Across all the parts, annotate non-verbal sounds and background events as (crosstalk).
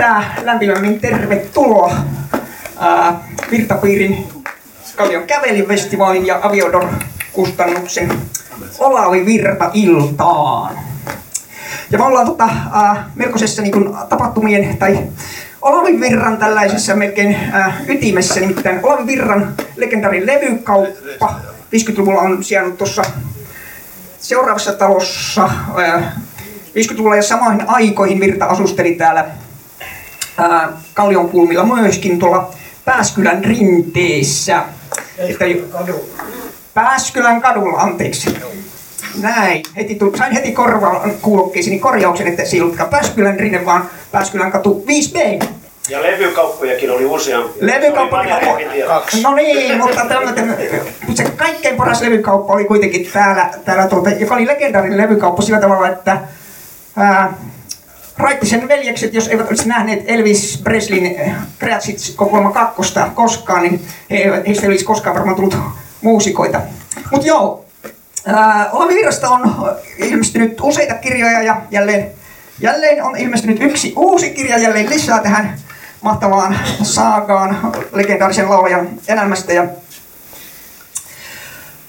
pitää lämpimämmin tervetuloa ää, Virtapiirin Kallion kävelifestivaalin ja Aviodor-kustannuksen Olavi Virta-iltaan. Ja me ollaan tota, ää, melkoisessa niin tapahtumien tai Olavi Virran tällaisessa melkein ää, ytimessä, nimittäin Olavi Virran legendaarin levykauppa 50-luvulla on sijainnut tuossa seuraavassa talossa. Ää, 50-luvulla ja samoihin aikoihin Virta asusteli täällä ää, Kallion kulmilla myöskin tuolla Pääskylän rinteessä. Että, Pääskylän kadulla, anteeksi. Näin. Heti tuli, sain heti korvaan kuulokkeisiin korjauksen, että se ei ollutkaan Pääskylän rinne, vaan Pääskylän katu 5B. Ja levykauppojakin oli useampi. Levykauppa No niin, mutta tämmöinen, se kaikkein paras levykauppa oli kuitenkin täällä, täällä tuolta, joka oli legendaarinen levykauppa sillä tavalla, että ää, Raittisen veljekset, jos eivät olisi nähneet Elvis Presleyn Kreatsits kokoelma kakkosta koskaan, niin he, heistä ei olisi koskaan varmaan tullut muusikoita. Mutta joo, Olavi Virrasta on ilmestynyt useita kirjoja ja jälleen, jälleen on ilmestynyt yksi uusi kirja jälleen lisää tähän mahtavaan saagaan legendaarisen laulajan elämästä. Ja,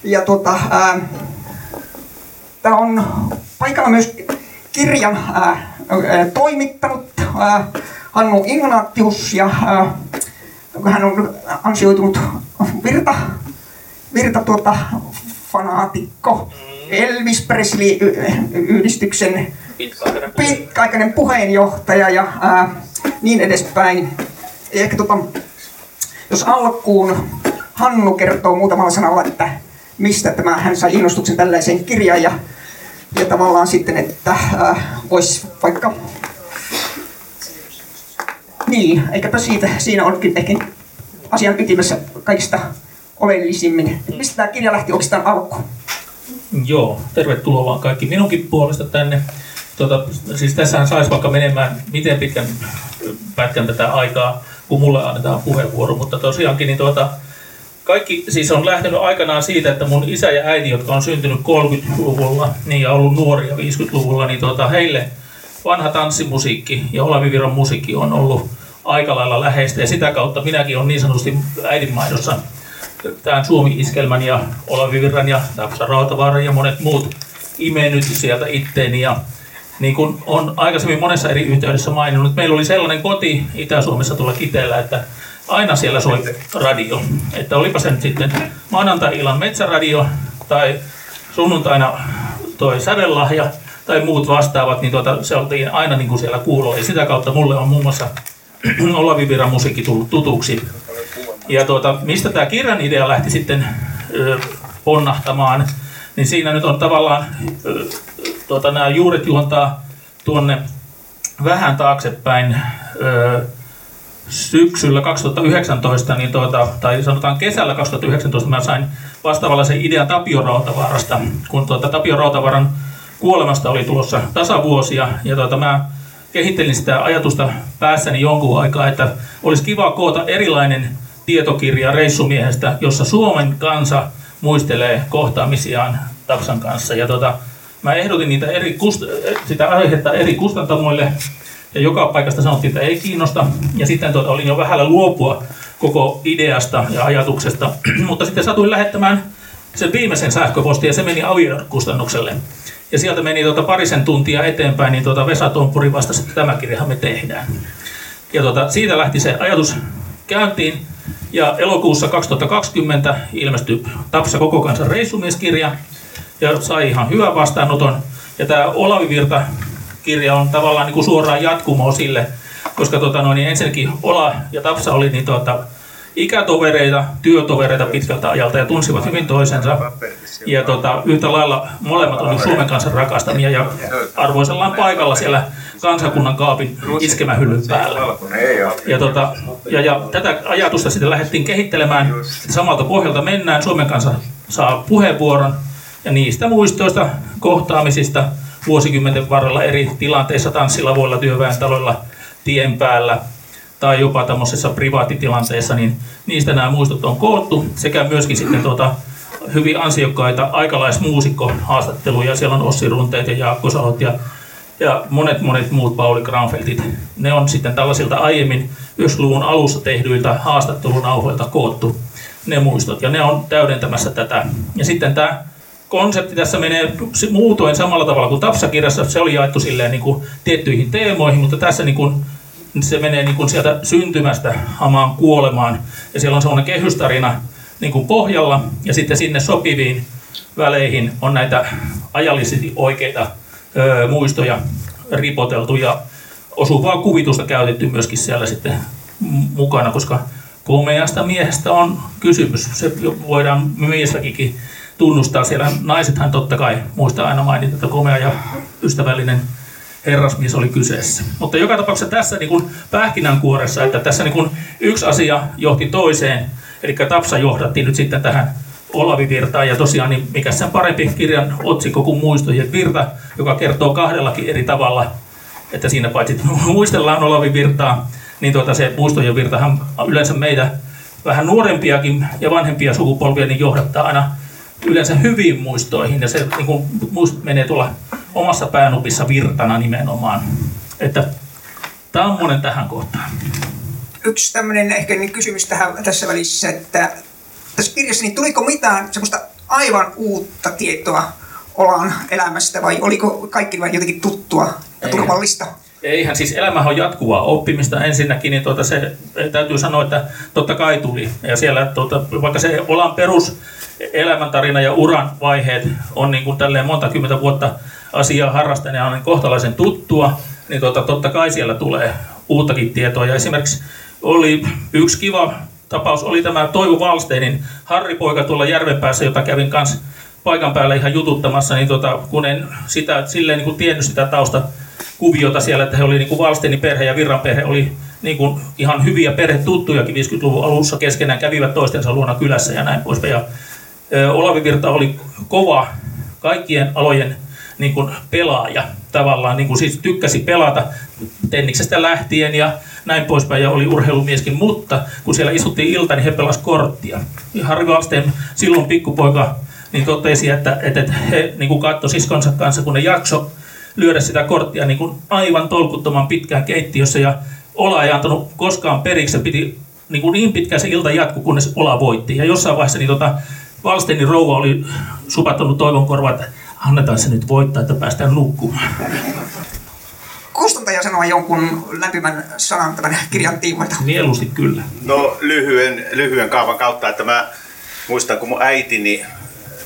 ja tota, tämä on paikalla myös kirjan ää, toimittanut Hannu Ignatius ja hän on ansioitunut virta, virta tuota, fanaatikko Elvis Presley-yhdistyksen pitkäaikainen puheenjohtaja ja ää, niin edespäin. Ehkä tota, jos alkuun Hannu kertoo muutamalla sanalla, että mistä tämä, hän sai innostuksen tällaiseen kirjaan ja, ja tavallaan sitten, että voisi vaikka niin, eikäpä siitä, siinä onkin ehkä asian ytimessä kaikista oleellisimmin. Mistä tämä kirja lähti oikeastaan alkuun? Joo, tervetuloa vaan kaikki minunkin puolesta tänne. Tota, siis tässähän saisi vaikka menemään miten pitkän pätkän tätä aikaa, kun mulle annetaan puheenvuoro, mutta tosiaankin niin tuota, kaikki siis on lähtenyt aikanaan siitä, että mun isä ja äiti, jotka on syntynyt 30-luvulla niin ja ollut nuoria 50-luvulla, niin tuota, heille vanha tanssimusiikki ja Olavi Viron musiikki on ollut aika lailla läheistä. Ja sitä kautta minäkin olen niin sanotusti äidinmaidossa. Tämän Suomi-iskelmän ja Olavi Virran ja Tapsa Rautavaaran ja monet muut imennyt sieltä itteeni. Ja niin kuin on aikaisemmin monessa eri yhteydessä maininnut, että meillä oli sellainen koti Itä-Suomessa tuolla Kiteellä, että aina siellä soi radio. Että olipa se nyt sitten maanantai-illan metsäradio tai sunnuntaina toi sädelahja tai muut vastaavat, niin tuota, se oltiin aina niin kuin siellä kuulolla. Ja sitä kautta mulle on muun muassa (clears throat) Olavi Viran musiikki tullut tutuksi. Ja tuota, mistä tämä kirjan idea lähti sitten ö, ponnahtamaan, niin siinä nyt on tavallaan ö, tuota, nämä juuret juontaa tuonne vähän taaksepäin ö, syksyllä 2019, niin tuota, tai sanotaan kesällä 2019 mä sain vastaavallaisen idean Tapio Rautavaarasta, kun tuota, Tapio Rautavaaran kuolemasta oli tulossa tasavuosia, ja tuota, mä kehittelin sitä ajatusta päässäni jonkun aikaa, että olisi kiva koota erilainen tietokirja reissumiehestä, jossa Suomen kansa muistelee kohtaamisiaan Tapsan kanssa. Ja tuota, mä ehdotin niitä eri kust- sitä aihetta eri kustantamoille, ja joka paikasta sanottiin, että ei kiinnosta. Ja sitten tuota, olin jo vähällä luopua koko ideasta ja ajatuksesta, (clears throat) mutta sitten satuin lähettämään sen viimeisen sähköpostin ja se meni Avior-kustannukselle. Ja sieltä meni tuota parisen tuntia eteenpäin, niin tuota Vesa Tomppuri vastasi, että tämä kirjahan me tehdään. Ja tuota, siitä lähti se ajatus käyntiin. Ja elokuussa 2020 ilmestyi Tapsa koko kansan reissumieskirja ja sai ihan hyvän vastaanoton. Ja tämä Olavi Virta kirja on tavallaan niin kuin suoraan jatkumo sille, koska tota, no, niin ensinnäkin Ola ja Tapsa oli niin, tuota, ikätovereita, työtovereita pitkältä ajalta ja tunsivat hyvin toisensa. Ja tota, yhtä lailla molemmat on Suomen kanssa rakastamia ja arvoisellaan paikalla siellä kansakunnan kaapin iskemähyllyn päällä. Ja, tota, ja, ja tätä ajatusta sitten lähdettiin kehittelemään, samalta pohjalta mennään, Suomen kanssa saa puheenvuoron ja niistä muistoista, kohtaamisista, vuosikymmenten varrella eri tilanteissa, tanssilavoilla, työväentaloilla, tien päällä tai jopa tämmöisessä privaattitilanteessa, niin niistä nämä muistot on koottu sekä myöskin sitten tuota, hyvin ansiokkaita aikalaismuusikko-haastatteluja. Siellä on Ossi Runteet ja Jaakko Salot ja, ja monet monet muut Pauli Granfeldit. Ne on sitten tällaisilta aiemmin 90-luvun alussa tehdyiltä haastattelunauhoilta koottu ne muistot, ja ne on täydentämässä tätä. Ja sitten tämä konsepti tässä menee muutoin samalla tavalla kuin Tapsa-kirjassa, se oli jaettu silleen niin kuin tiettyihin teemoihin, mutta tässä niin kuin se menee niin kuin sieltä syntymästä hamaan kuolemaan. Ja siellä on semmoinen kehystarina niin kuin pohjalla, ja sitten sinne sopiviin väleihin on näitä ajallisesti oikeita ö, muistoja ripoteltu ja osuvaa kuvitusta käytetty myöskin siellä sitten mukana, koska komeasta miehestä on kysymys. Se voidaan miestäkin tunnustaa. Siellä naisethan totta kai muistaa aina mainita, että komea ja ystävällinen herrasmies oli kyseessä. Mutta joka tapauksessa tässä niin kuin pähkinänkuoressa, että tässä niin kuin yksi asia johti toiseen, eli Tapsa johdattiin nyt sitten tähän Olavi Virtaan, ja tosiaan niin mikä sen parempi kirjan otsikko kuin muistojen virta, joka kertoo kahdellakin eri tavalla, että siinä paitsi muistellaan Olavi Virtaa, niin tuota se muistojen virtahan yleensä meitä vähän nuorempiakin ja vanhempia sukupolvia niin johdattaa aina yleensä hyviin muistoihin ja se niin kuin, muist, menee tuolla omassa päänupissa virtana nimenomaan. Että tämä on monen tähän kohtaan. Yksi tämmöinen ehkä niin kysymys tähän, tässä välissä, että tässä kirjassa niin tuliko mitään semmoista aivan uutta tietoa Olan elämästä vai oliko kaikki vain jotenkin tuttua ja Ei. turvallista? Eihän siis elämä on jatkuvaa oppimista ensinnäkin, niin tuota se täytyy sanoa, että totta kai tuli. Ja siellä tuota, vaikka se Olan perus elämäntarina ja uran vaiheet on niin kuin tälleen monta kymmentä vuotta asiaa harrastaneena niin kohtalaisen tuttua, niin tuota, totta kai siellä tulee uuttakin tietoa. Ja esimerkiksi oli yksi kiva tapaus, oli tämä Toivo Valsteinin Harri-poika tuolla järvenpäässä, jota kävin kanssa paikan päällä ihan jututtamassa, niin tuota, kun en sitä, silleen niin kuin tiennyt sitä tausta kuviota siellä, että he oli niin kuin Valsteinin perhe ja Virran perhe oli niin kuin ihan hyviä perhetuttujakin 50-luvun alussa keskenään, kävivät toistensa luona kylässä ja näin poispäin. Ja Olavi Virta oli kova kaikkien alojen niin kuin pelaaja tavallaan, niin kuin siis tykkäsi pelata tenniksestä lähtien ja näin poispäin ja oli urheilumieskin, mutta kun siellä istuttiin ilta, niin he pelasivat korttia. Harri Valsteen silloin pikkupoika niin totesi, että, että he niin kuin katsoi siskonsa kanssa, kun ne jakso lyödä sitä korttia niin kuin aivan tolkuttoman pitkään keittiössä ja Ola ei antanut koskaan periksi, se piti niin, kuin niin pitkään se ilta jatku, kunnes Ola voitti. Ja jossain vaiheessa niin tota, Valsteinin rouva oli supattanut toivon korvaa, että annetaan se nyt voittaa, että päästään nukkumaan. Kustantaja sanoa jonkun lämpimän sanan tämän kirjan tiimoilta? Mieluusti kyllä. No lyhyen, lyhyen kaavan kautta, että mä muistan, kun mun äitini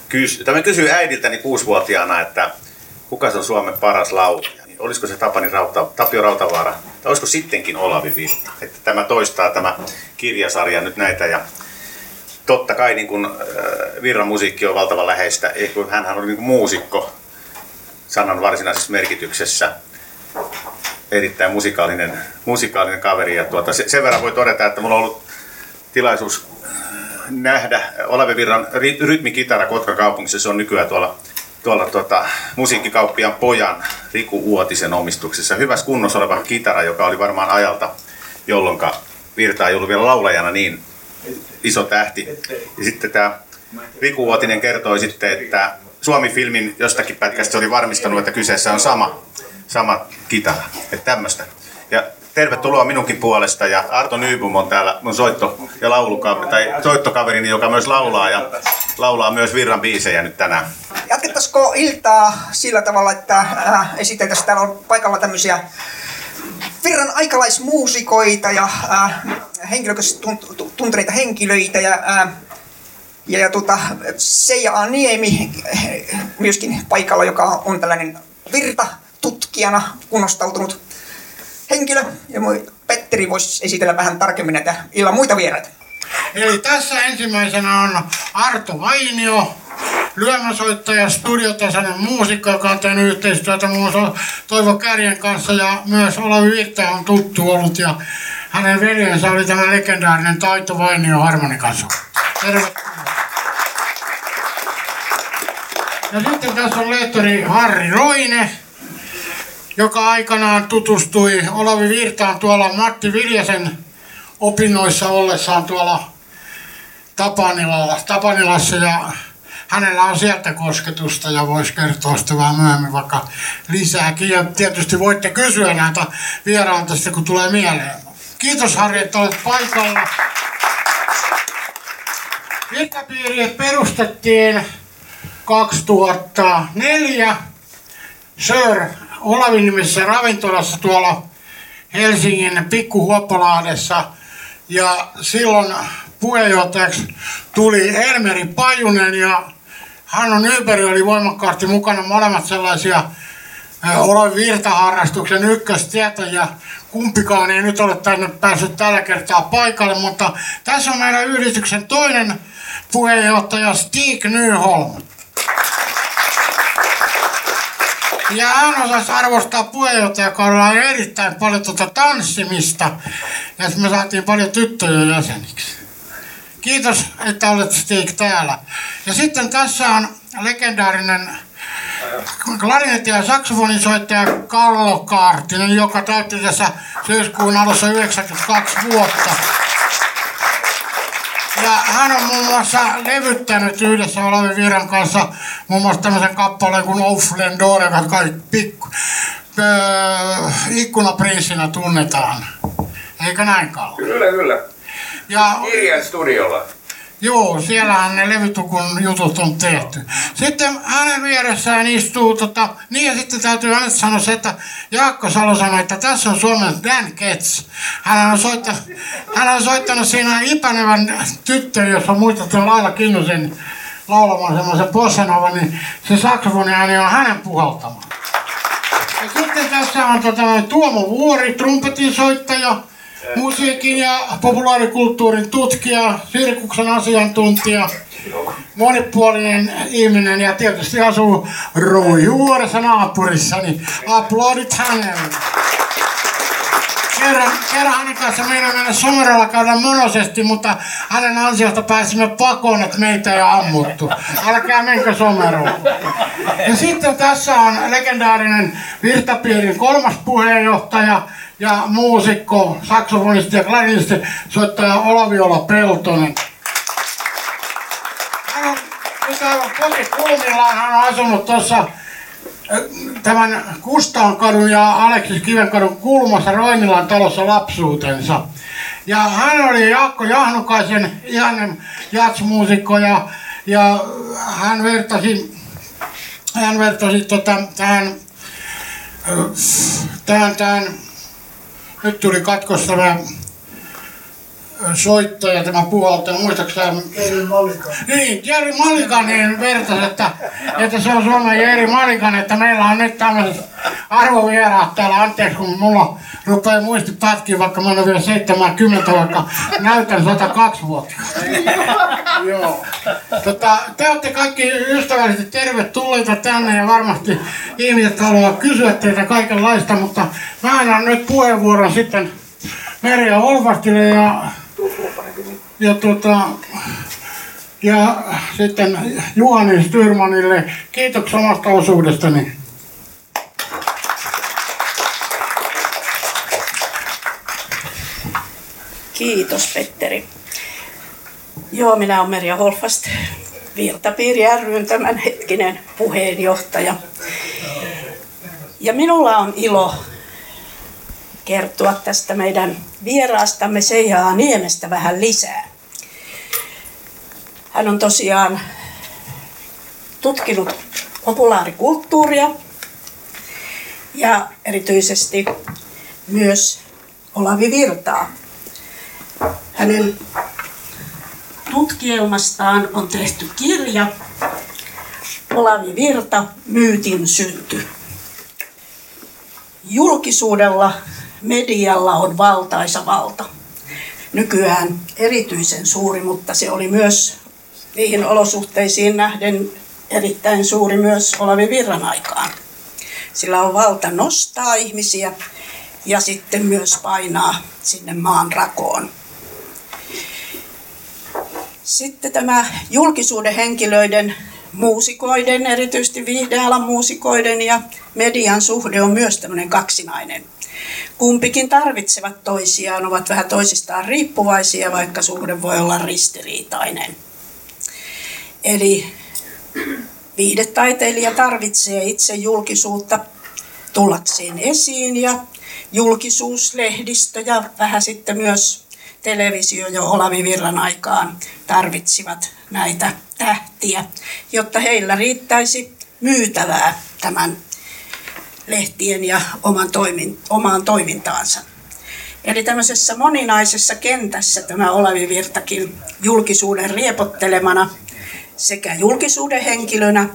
kysyi, tai mä kysyin äidiltäni kuusivuotiaana, että kuka se on Suomen paras laulaja. Olisiko se Tapani Rauta, Tapio Rautavaara, tai olisiko sittenkin Olavi Virta. Että tämä toistaa tämä kirjasarja nyt näitä ja totta kai niin kuin, äh, Virran musiikki on valtavan läheistä. Hänhän oli niin kuin muusikko sanan varsinaisessa merkityksessä. Erittäin musikaalinen, musikaalinen kaveri. Ja tuota, sen verran voi todeta, että mulla on ollut tilaisuus äh, nähdä Olavi Virran rytmikitara Kotka kaupungissa. Se on nykyään tuolla, tuolla tuota, musiikkikauppian pojan Riku Uotisen omistuksessa. Hyvässä kunnossa oleva kitara, joka oli varmaan ajalta, jolloin Virta ei ollut vielä laulajana niin iso tähti. Ja sitten tämä Riku Uotinen kertoi sitten, että Suomi-filmin jostakin pätkästä oli varmistanut, että kyseessä on sama, sama kitara. Että tämmöistä. Ja tervetuloa minunkin puolesta ja Arto Nybum on täällä mun soitto- ja laulukaveri, tai soittokaverini, joka myös laulaa ja laulaa myös Virran biisejä nyt tänään. Jatkettaisiko iltaa sillä tavalla, että äh, esitettäisiin, täällä on paikalla tämmöisiä Virran aikalaismuusikoita ja äh, henkilökohtaisesti tunteneita henkilöitä ja, ää, ja, ja tota, Seija A. Niemi myöskin paikalla, joka on tällainen virta tutkijana kunnostautunut henkilö. Ja Petteri voisi esitellä vähän tarkemmin näitä illan muita vieraita. Eli tässä ensimmäisenä on Arto Vainio, lyömäsoittaja, studiotasainen muusikko, joka on tehnyt yhteistyötä muun muassa Toivo Kärjen kanssa ja myös Olavi Virta on tuttu ollut ja hänen veljensä oli tämä legendaarinen Taito Vainio harmonikasu. Tervetuloa. Ja sitten tässä on lehtori Harri Roine, joka aikanaan tutustui Olavi Virtaan tuolla Matti Viljasen opinnoissa ollessaan tuolla Tapanilalla, Tapanilassa ja hänellä on sieltä kosketusta ja voisi kertoa sitä vähän myöhemmin vaikka lisääkin. Ja tietysti voitte kysyä näitä vierailta sitten, kun tulee mieleen. Kiitos Harri, että olet paikalla. Virkapiiri perustettiin 2004 Sir Olavin nimisessä ravintolassa tuolla Helsingin Pikkuhuoppolahdessa. Ja silloin puheenjohtajaksi tuli Elmeri Pajunen ja Hanno Nyberg oli voimakkaasti mukana molemmat sellaisia Olavi Virtaharrastuksen ykköstietäjiä. Kumpikaan ei nyt ole tänne päässyt tällä kertaa paikalle, mutta tässä on meidän yhdistyksen toinen puheenjohtaja Stig Nyholm. Ja hän osasi arvostaa puheenjohtajakaudella erittäin paljon tuota tanssimista. Ja me saatiin paljon tyttöjä jäseniksi. Kiitos, että olet Stig täällä. Ja sitten tässä on legendaarinen klarinetti- ja saksofonisoittaja Kallo Kaartinen, joka täytti tässä syyskuun alussa 92 vuotta. Ja hän on muun muassa levyttänyt yhdessä Olavi Viran kanssa muun muassa tämmöisen kappaleen kuin Offlendor, joka kai pikku, öö, ikkunaprinssinä tunnetaan. Eikö näin Kalle? Kyllä, kyllä. Ja Kirjan studiolla. Joo, siellähän ne levytukun jutut on tehty. Sitten hänen vieressään istuu, tota, niin ja sitten täytyy hänestä sanoa se, että Jaakko Salo sanoi, että tässä on Suomen Dan Ketz. Hän on, soittanut, hän on soittanut siinä Ipänevän tyttö, jos on muistatte Laila Kinnusen laulamaan semmoisen bossanova, niin se saksofoniääni on hänen puhaltama. Ja sitten tässä on tota, Tuomo Vuori, trumpetin soittaja, musiikin ja populaarikulttuurin tutkija, sirkuksen asiantuntija, monipuolinen ihminen ja tietysti asuu Ruihuoressa naapurissa, niin aplodit hänelle. Kerran, kerran hänen kanssa meidän mennä Someralla käydä monosesti, mutta hänen ansiosta pääsimme pakoon, että meitä ei ammuttu. Älkää menkö Someroon. Ja sitten tässä on legendaarinen Virtapiirin kolmas puheenjohtaja ja muusikko, saksofonisti ja klarinisti, soittaja Olaviola Peltonen. Hän on nyt aivan hän on asunut tuossa tämän Kustankadun ja Aleksis Kivenkadun kulmassa Roinilan talossa lapsuutensa. Ja hän oli Jaakko Jahnukaisen ihanen jatsmuusikko ja, ja hän vertasi, hän vertasi tota, tähän, tähän, tähän, nyt tuli katkos tämä soittaja, tämä puhaltaja, muistaakseni? Jeri Malikanen. Niin, Jeri Malikanen vertasi, että, että se on Suomen Jeri Malikanen, että meillä on nyt tämmöiset arvovieraat täällä. Anteeksi, kun mulla rupeaa muisti pätkiä, vaikka mä olen vielä 70, vaikka näytän 102 vuotta. (laughs) Joo. Tota, te olette kaikki ystävällisesti tervetulleita tänne ja varmasti ihmiset haluaa kysyä teitä kaikenlaista, mutta mä annan nyt puheenvuoron sitten Merja Olvastille ja, ja, tota, ja sitten Juhani Styrmanille. Kiitoksia omasta osuudestani. Kiitos Petteri. Joo, minä olen Merja Holfast, Virtapiiri ryn tämänhetkinen puheenjohtaja. Ja minulla on ilo kertoa tästä meidän vieraastamme Seijaa Niemestä vähän lisää. Hän on tosiaan tutkinut populaarikulttuuria ja erityisesti myös Olavi Virtaa. Hänen tutkielmastaan on tehty kirja Olavi Virta, myytin synty. Julkisuudella medialla on valtaisa valta. Nykyään erityisen suuri, mutta se oli myös niihin olosuhteisiin nähden erittäin suuri myös Olavi Virran aikaan. Sillä on valta nostaa ihmisiä ja sitten myös painaa sinne maan rakoon. Sitten tämä julkisuuden henkilöiden muusikoiden, erityisesti viihdealan muusikoiden ja median suhde on myös tämmöinen kaksinainen. Kumpikin tarvitsevat toisiaan, ovat vähän toisistaan riippuvaisia, vaikka suhde voi olla ristiriitainen. Eli viihdetaiteilija tarvitsee itse julkisuutta tullakseen esiin ja julkisuuslehdistö ja vähän sitten myös televisio jo Olavi Virran aikaan tarvitsivat näitä tähtiä, jotta heillä riittäisi myytävää tämän lehtien ja oman toimin, omaan toimintaansa. Eli tämmöisessä moninaisessa kentässä tämä Olavi Virtakin julkisuuden riepottelemana sekä julkisuuden henkilönä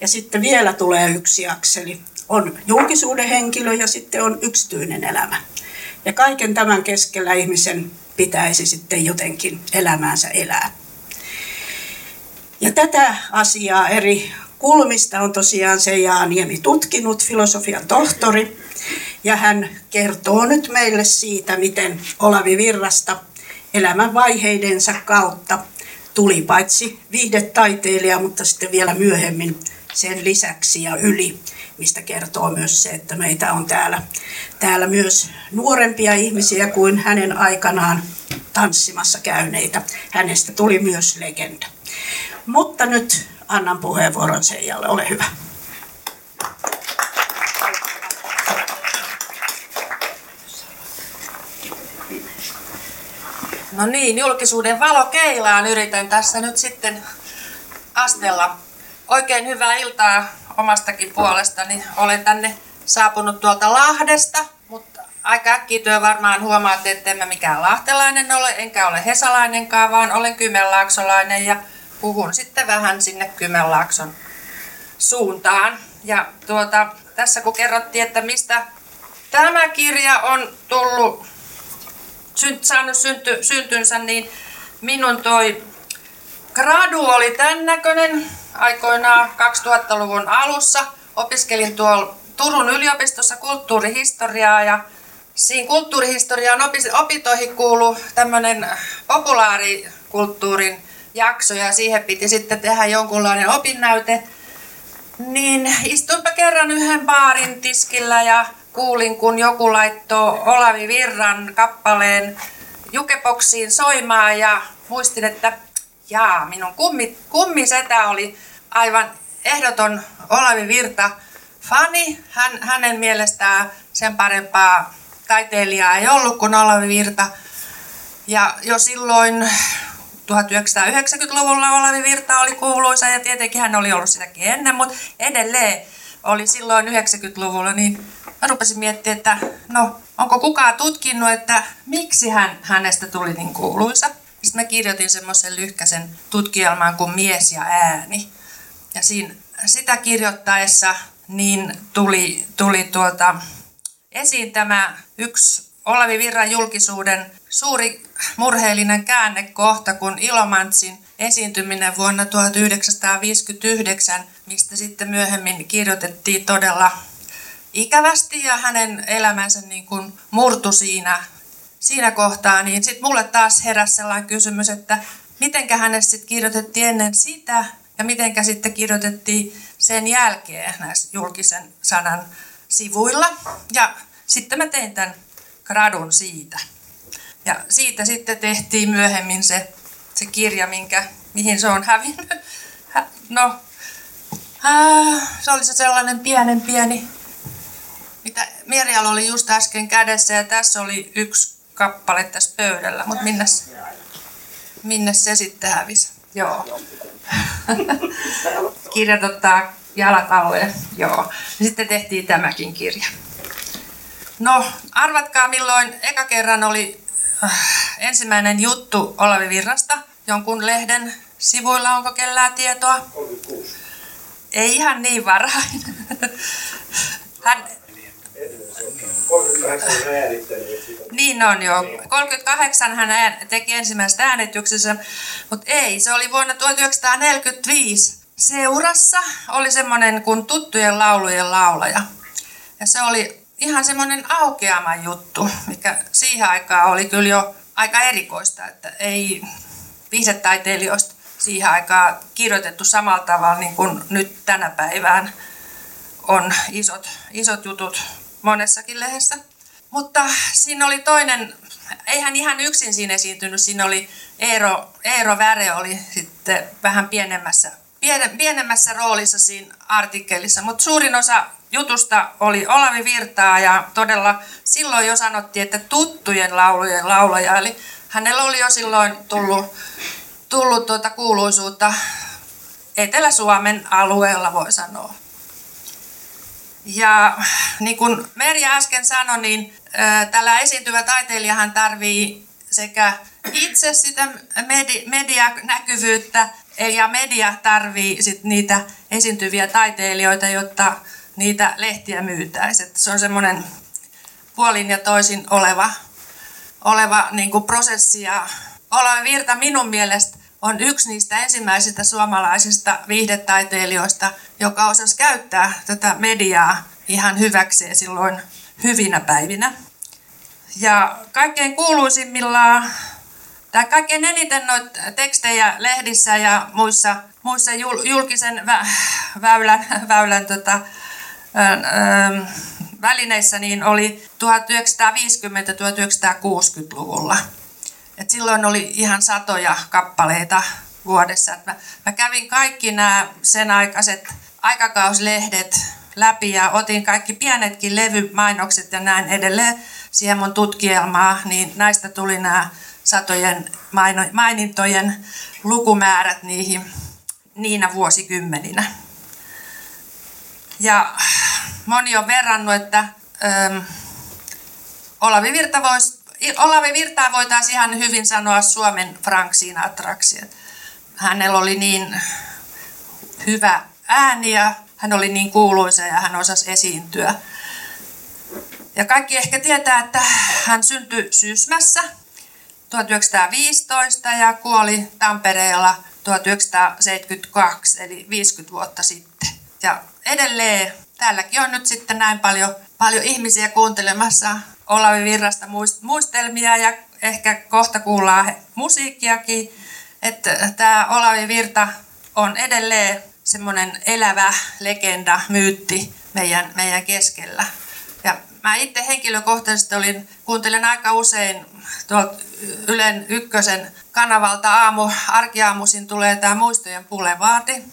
ja sitten vielä tulee yksi akseli. On julkisuuden henkilö ja sitten on yksityinen elämä. Ja kaiken tämän keskellä ihmisen pitäisi sitten jotenkin elämäänsä elää. Ja tätä asiaa eri kulmista on tosiaan se Jaaniemi tutkinut, filosofian tohtori. Ja hän kertoo nyt meille siitä, miten Olavi Virrasta elämän vaiheidensa kautta tuli paitsi viihdetaiteilija, mutta sitten vielä myöhemmin sen lisäksi ja yli, mistä kertoo myös se, että meitä on täällä, täällä myös nuorempia ihmisiä kuin hänen aikanaan tanssimassa käyneitä. Hänestä tuli myös legenda. Mutta nyt annan puheenvuoron Seijalle. Ole hyvä. No niin, julkisuuden valokeilaan yritän tässä nyt sitten astella. Oikein hyvää iltaa omastakin puolestani. Olen tänne saapunut tuolta Lahdesta, mutta aika äkkiä työ varmaan huomaatte, että en mä mikään lahtelainen ole, enkä ole hesalainenkaan, vaan olen kymenlaaksolainen ja puhun sitten vähän sinne Kymenlaakson suuntaan. Ja tuota, tässä kun kerrottiin, että mistä tämä kirja on tullut, saanut synty, syntynsä, niin minun toi gradu oli tämän näköinen aikoinaan 2000-luvun alussa. Opiskelin tuolla Turun yliopistossa kulttuurihistoriaa ja siinä kulttuurihistorian opintoihin kuuluu tämmöinen populaarikulttuurin jakso ja siihen piti sitten tehdä jonkunlainen opinnäyte. Niin istuinpä kerran yhden baarin tiskillä ja kuulin, kun joku laittoi Olavi Virran kappaleen jukeboksiin soimaan ja muistin, että jaa, minun kummi, kummisetä oli aivan ehdoton Olavi Virta fani. Hän, hänen mielestään sen parempaa taiteilijaa ei ollut kuin Olavi Virta. Ja jo silloin 1990-luvulla Olavi Virta oli kuuluisa ja tietenkin hän oli ollut sitäkin ennen, mutta edelleen oli silloin 90-luvulla, niin mä rupesin miettimään, että no, onko kukaan tutkinut, että miksi hän, hänestä tuli niin kuuluisa. Sitten mä kirjoitin semmoisen lyhkäisen tutkielman kuin Mies ja ääni. Ja siinä, sitä kirjoittaessa niin tuli, tuli tuota, esiin tämä yksi Olavi Virran julkisuuden suuri murheellinen käännekohta, kun Ilomantsin esiintyminen vuonna 1959, mistä sitten myöhemmin kirjoitettiin todella ikävästi ja hänen elämänsä niin kuin murtu siinä, siinä kohtaa, niin sitten mulle taas heräsi sellainen kysymys, että mitenkä hänestä sitten kirjoitettiin ennen sitä ja mitenkä sitten kirjoitettiin sen jälkeen näissä julkisen sanan sivuilla. Ja sitten mä tein tämän gradun siitä. Ja siitä sitten tehtiin myöhemmin se, se kirja, minkä, mihin se on hävinnyt. No, se oli se sellainen pienen pieni, mitä Mirjalla oli just äsken kädessä ja tässä oli yksi kappale tässä pöydällä, mutta minne, minne se sitten hävisi? Joo. (laughs) Kirjat ottaa jalat alle, joo. Sitten tehtiin tämäkin kirja. No, arvatkaa milloin eka kerran oli äh, ensimmäinen juttu Olavi Virrasta jonkun lehden sivuilla. Onko kellään tietoa? 36. Ei ihan niin varhain. (laughs) Hän, niin on jo. 38 hän teki ensimmäistä äänityksessä, mutta ei, se oli vuonna 1945. Seurassa oli semmoinen kuin tuttujen laulujen laulaja. Ja se oli ihan semmoinen aukeama juttu, mikä siihen aikaan oli kyllä jo aika erikoista, että ei viihdetaiteilijoista siihen aikaan kirjoitettu samalla tavalla niin kuin nyt tänä päivään on isot, isot jutut monessakin lehdessä. Mutta siinä oli toinen, ei hän ihan yksin siinä esiintynyt, siinä oli Eero, Eero Väre oli sitten vähän pienemmässä pienemmässä roolissa siinä artikkelissa, mutta suurin osa jutusta oli Olavi Virtaa ja todella silloin jo sanottiin, että tuttujen laulujen laulaja, eli hänellä oli jo silloin tullut, tullut tuota kuuluisuutta Etelä-Suomen alueella, voi sanoa. Ja niin kuin Merja äsken sanoi, niin tällä esiintyvä taiteilijahan tarvii sekä itse sitä medi- medianäkyvyyttä ja media tarvii sit niitä esiintyviä taiteilijoita, jotta niitä lehtiä myytäisiin. Se on semmoinen puolin ja toisin oleva, oleva niin kuin prosessi. Ja Virta minun mielestä on yksi niistä ensimmäisistä suomalaisista viihdetaiteilijoista, joka osasi käyttää tätä mediaa ihan hyväkseen silloin hyvinä päivinä. Ja kaikkein kuuluisimmillaan, tai kaikkein eniten noita tekstejä lehdissä ja muissa, muissa julkisen vä, väylän, väylän tota, välineissä niin oli 1950-1960-luvulla. Et silloin oli ihan satoja kappaleita vuodessa. mä, mä kävin kaikki nämä sen aikaiset aikakauslehdet läpi ja otin kaikki pienetkin levymainokset ja näin edelleen siihen mun tutkielmaa, niin näistä tuli nämä satojen mainintojen lukumäärät niihin niinä vuosikymmeninä. Ja moni on verrannut, että ähm, Olavi, Virta vois, Olavi Virtaa voitaisiin ihan hyvin sanoa Suomen Frank Sinatraksi. Hänellä oli niin hyvä ääni ja hän oli niin kuuluisa ja hän osasi esiintyä. Ja kaikki ehkä tietää, että hän syntyi Syysmässä 1915 ja kuoli Tampereella 1972, eli 50 vuotta sitten. Ja edelleen täälläkin on nyt sitten näin paljon, paljon ihmisiä kuuntelemassa Olavi Virrasta muistelmia ja ehkä kohta kuullaan musiikkiakin. Että tämä Olavi Virta on edelleen semmoinen elävä legenda, myytti meidän, meidän keskellä. Ja mä itse henkilökohtaisesti olin, kuuntelen aika usein tuolta Ylen ykkösen kanavalta aamu, arkiaamuisin tulee tämä Muistojen pulevaati,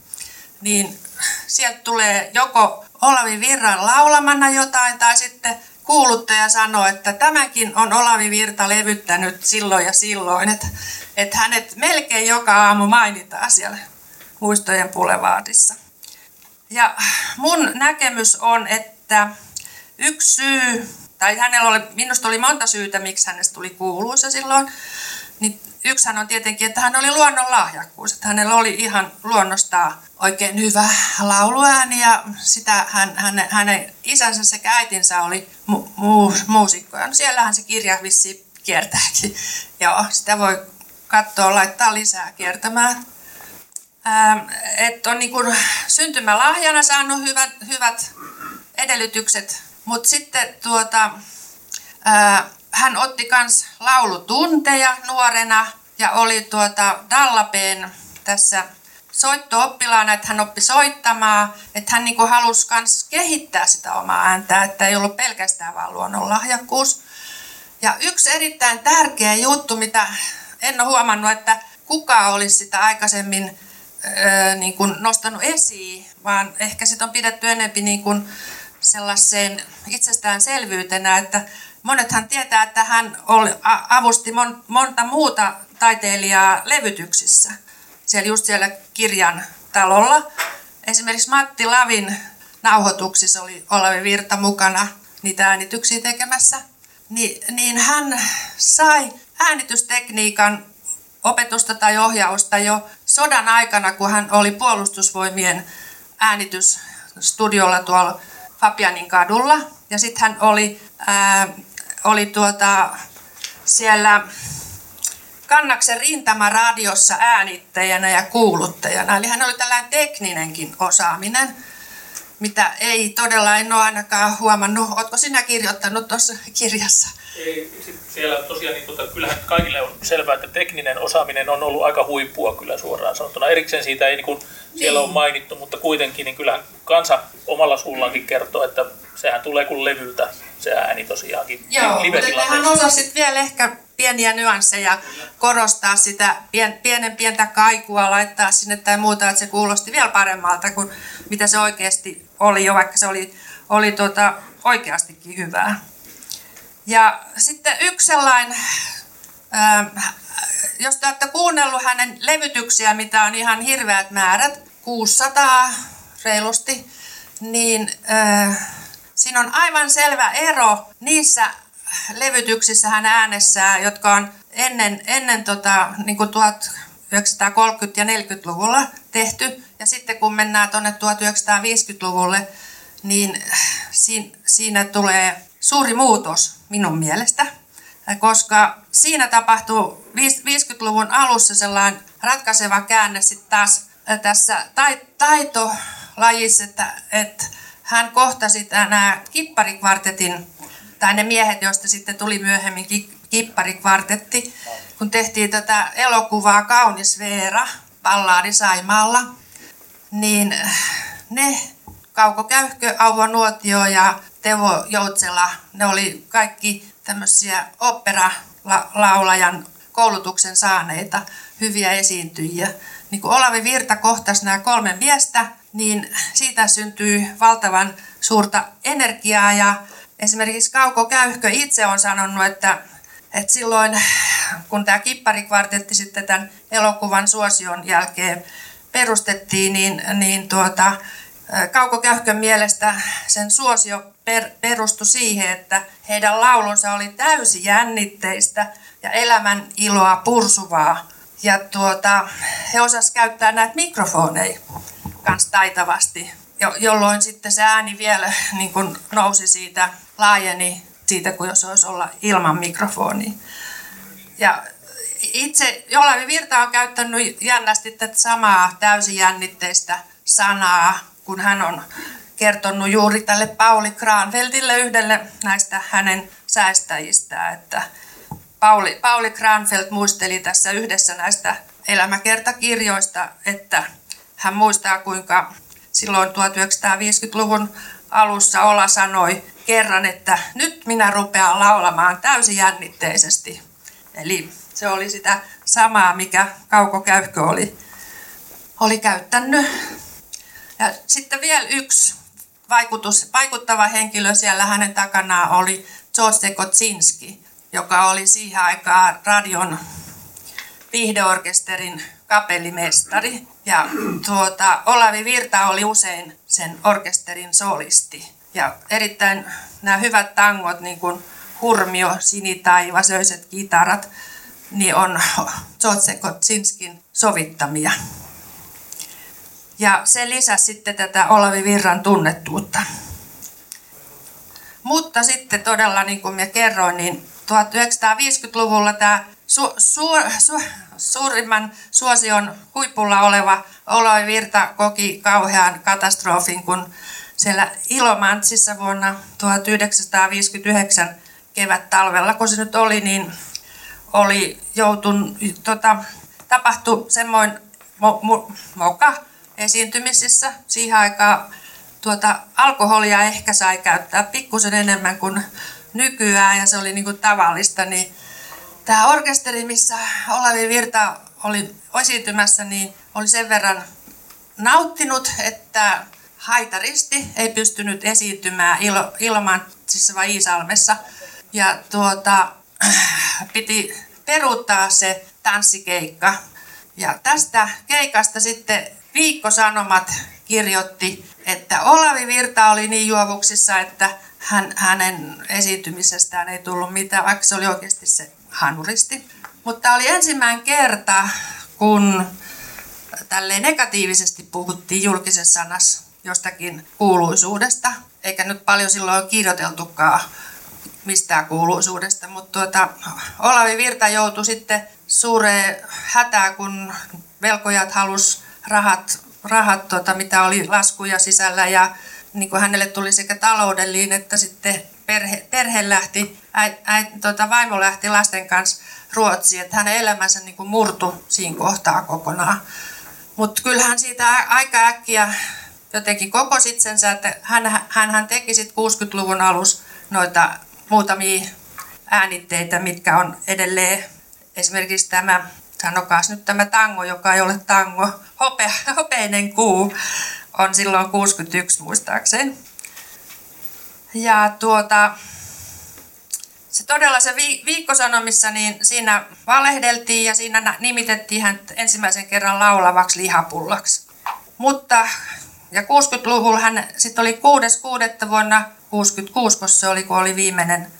niin sieltä tulee joko Olavi Virran laulamana jotain tai sitten kuuluttaja sanoo, että tämäkin on Olavi Virta levyttänyt silloin ja silloin, että, että hänet melkein joka aamu mainitaan siellä muistojen pulevaadissa. Ja mun näkemys on, että yksi syy, tai hänellä oli, minusta oli monta syytä, miksi hänestä tuli kuuluisa silloin, niin yksihän on tietenkin, että hän oli luonnon lahjakkuus. Että hänellä oli ihan luonnostaan oikein hyvä lauluääni ja sitä hän, hänen, hänen isänsä sekä äitinsä oli mu, mu, muusikkoja. No siellähän se kirja vissi kiertääkin. Joo, sitä voi katsoa, laittaa lisää kiertämään. Ähm, että on niin kuin syntymälahjana saanut hyvät, hyvät edellytykset, mutta sitten tuota, ää, hän otti myös laulutunteja nuorena ja oli tuota Dallapeen tässä soitto-oppilaana, että hän oppi soittamaan, että hän niinku halusi myös kehittää sitä omaa ääntä, että ei ollut pelkästään vaan luonnonlahjakkuus. Ja yksi erittäin tärkeä juttu, mitä en ole huomannut, että kuka olisi sitä aikaisemmin öö, niin kuin nostanut esiin, vaan ehkä sitä on pidetty enempi niin kuin sellaiseen itsestäänselvyytenä, että monethan tietää, että hän oli, avusti mon, monta muuta taiteilijaa levytyksissä. Siellä just siellä kirjan talolla. Esimerkiksi Matti Lavin nauhoituksissa oli Olavi Virta mukana niitä äänityksiä tekemässä. Ni, niin hän sai äänitystekniikan opetusta tai ohjausta jo sodan aikana, kun hän oli puolustusvoimien äänitysstudiolla tuolla Fabianin kadulla. Ja sitten hän oli, ää, oli tuota, siellä Kannaksen rintamaradiossa äänittäjänä ja kuuluttajana. Eli hän oli tällainen tekninenkin osaaminen, mitä ei todella en ole ainakaan huomannut. Oletko sinä kirjoittanut tuossa kirjassa? Ei, siellä tosiaan, niin tuota, kyllähän kaikille on selvää, että tekninen osaaminen on ollut aika huippua kyllä suoraan sanottuna. Erikseen siitä ei niin kuin, siellä niin. on mainittu, mutta kuitenkin niin kyllähän kansa omalla suullaankin kertoo, että sehän tulee kuin levyltä se ääni tosiaankin. Joo, live-tilanteessa. mutta hän osasi vielä ehkä pieniä nyansseja korostaa sitä pien, pienen pientä kaikua, laittaa sinne tai muuta, että se kuulosti vielä paremmalta kuin mitä se oikeasti oli jo, vaikka se oli, oli tuota, oikeastikin hyvää. Ja sitten yksi sellainen, ähm, jos te olette kuunnellut hänen levytyksiä, mitä on ihan hirveät määrät, 600 reilusti, niin äh, siinä on aivan selvä ero niissä levytyksissä hän äänessää, jotka on ennen, ennen tota, niin kuin 1930- ja 40-luvulla tehty. Ja sitten kun mennään tuonne 1950-luvulle, niin siinä, siinä tulee suuri muutos minun mielestä, koska siinä tapahtuu 50-luvun alussa sellainen ratkaiseva käänne sitten taas tässä taitolajissa, että, että hän kohtasi nämä kipparikvartetin, tai ne miehet, joista sitten tuli myöhemmin kipparikvartetti, kun tehtiin tätä elokuvaa Kaunis Veera, Pallaari Saimaalla, niin ne Kauko Käyhkö, Auvo Nuotio ja Tevo Joutsela, ne oli kaikki tämmöisiä operalaulajan koulutuksen saaneita hyviä esiintyjiä. Niin kun Olavi Virta kohtasi nämä kolme miestä, niin siitä syntyy valtavan suurta energiaa ja esimerkiksi Kauko Käyhkö itse on sanonut, että, että silloin kun tämä kipparikvartetti sitten tämän elokuvan suosion jälkeen perustettiin, niin, niin tuota, Kauko Käyhkön mielestä sen suosio per, perustui siihen, että heidän laulunsa oli täysi jännitteistä ja elämän iloa pursuvaa. Ja tuota, he osasivat käyttää näitä mikrofoneja kanssa taitavasti, jo, jolloin sitten se ääni vielä niin kun nousi siitä, laajeni siitä, kuin jos olisi olla ilman mikrofonia. Ja itse Jolavi Virta on käyttänyt jännästi tätä samaa täysin jännitteistä sanaa, kun hän on kertonut juuri tälle Pauli Kranfeldille yhdelle näistä hänen säästäjistään, että Pauli, Pauli Kranfeld muisteli tässä yhdessä näistä elämäkertakirjoista, että hän muistaa kuinka silloin 1950-luvun alussa Ola sanoi kerran, että nyt minä rupean laulamaan täysin jännitteisesti. Eli se oli sitä samaa, mikä Kauko Käyhkö oli, oli käyttänyt. Ja sitten vielä yksi vaikutus, vaikuttava henkilö siellä hänen takanaan oli George Kotsinski, joka oli siihen aikaan radion viihdeorkesterin kapellimestari. Ja tuota, Olavi Virta oli usein sen orkesterin solisti. Ja erittäin nämä hyvät tangot, niin kuin Hurmio, Sinitaiva, Söiset kitarat, niin on George Kotsinskin sovittamia. Ja se lisäsi sitten tätä Olavi Virran tunnettuutta. Mutta sitten todella, niin kuin minä kerroin, niin 1950-luvulla tämä su, su, su, suurimman suosion huipulla oleva Olavi Virta koki kauhean katastrofin, kun siellä Ilomantsissa vuonna 1959 kevät-talvella, kun se nyt oli, niin oli joutun, tota, tapahtui semmoinen mo, mo, moka esiintymisissä. Siihen aikaan tuota, alkoholia ehkä sai käyttää pikkusen enemmän kuin nykyään ja se oli niin kuin tavallista, niin tämä orkesteri, missä Olavi Virta oli esiintymässä, niin oli sen verran nauttinut, että haitaristi ei pystynyt esiintymään Ilo, Ilomantsissa vai Iisalmessa. Ja tuota, (clears throat) piti peruuttaa se tanssikeikka. Ja tästä keikasta sitten Viikko Sanomat kirjoitti, että Olavi Virta oli niin juovuksissa, että hän, hänen esiintymisestään ei tullut mitään, vaikka se oli oikeasti se hanuristi. Mutta oli ensimmäinen kerta, kun tälle negatiivisesti puhuttiin julkisessa sanassa jostakin kuuluisuudesta, eikä nyt paljon silloin kirjoiteltukaan mistään kuuluisuudesta, mutta tuota, Olavi Virta joutui sitten suureen hätään, kun velkojat halus rahat, rahat tuota, mitä oli laskuja sisällä ja niin kuin hänelle tuli sekä taloudellinen että sitten perhe, perhe lähti, äi, äi, tuota, vaimo lähti lasten kanssa Ruotsiin, että hänen elämänsä niin kuin murtu siinä kohtaa kokonaan. Mutta kyllähän siitä aika äkkiä jotenkin koko itsensä, että hän, hän teki sitten 60-luvun alus noita muutamia äänitteitä, mitkä on edelleen esimerkiksi tämä, sanokaas nyt tämä tango, joka ei ole tango, hope, hopeinen kuu, on silloin 61 muistaakseni. Ja tuota, se todella se viikkosanomissa, niin siinä valehdeltiin ja siinä nimitettiin hän ensimmäisen kerran laulavaksi lihapullaksi. Mutta, ja 60-luvulla hän sitten oli 6.6. vuonna 66, koska se oli, kun oli viimeinen,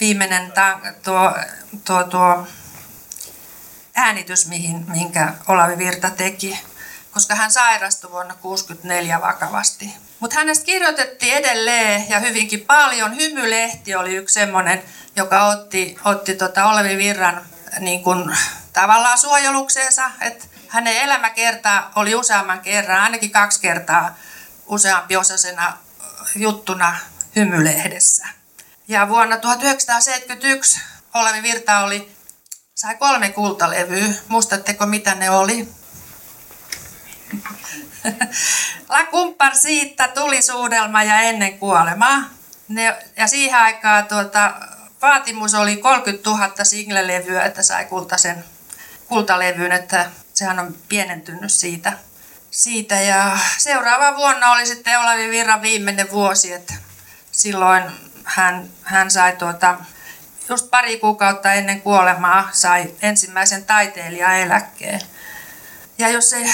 viimeinen ta, tuo, tuo, tuo äänitys, mihin, minkä Olavi Virta teki, koska hän sairastui vuonna 64 vakavasti. Mutta hänestä kirjoitettiin edelleen ja hyvinkin paljon. Hymylehti oli yksi semmoinen, joka otti, otti tota Olavi Virran niin kun, tavallaan suojelukseensa. Että hänen elämäkerta oli useamman kerran, ainakin kaksi kertaa useampi osasena juttuna hymylehdessä. Ja vuonna 1971 Olavi Virta oli, sai kolme kultalevyä. Muistatteko mitä ne oli? (laughs) La kumppar siitä tuli suudelma ja ennen kuolemaa. Ne, ja siihen aikaan tuota, vaatimus oli 30 000 singlelevyä, että sai kultaisen kultalevyyn, että sehän on pienentynyt siitä. siitä. Ja seuraava vuonna oli sitten Olavi Virran viimeinen vuosi, että silloin hän, hän sai tuota, just pari kuukautta ennen kuolemaa sai ensimmäisen taiteilijaeläkkeen. Ja jos se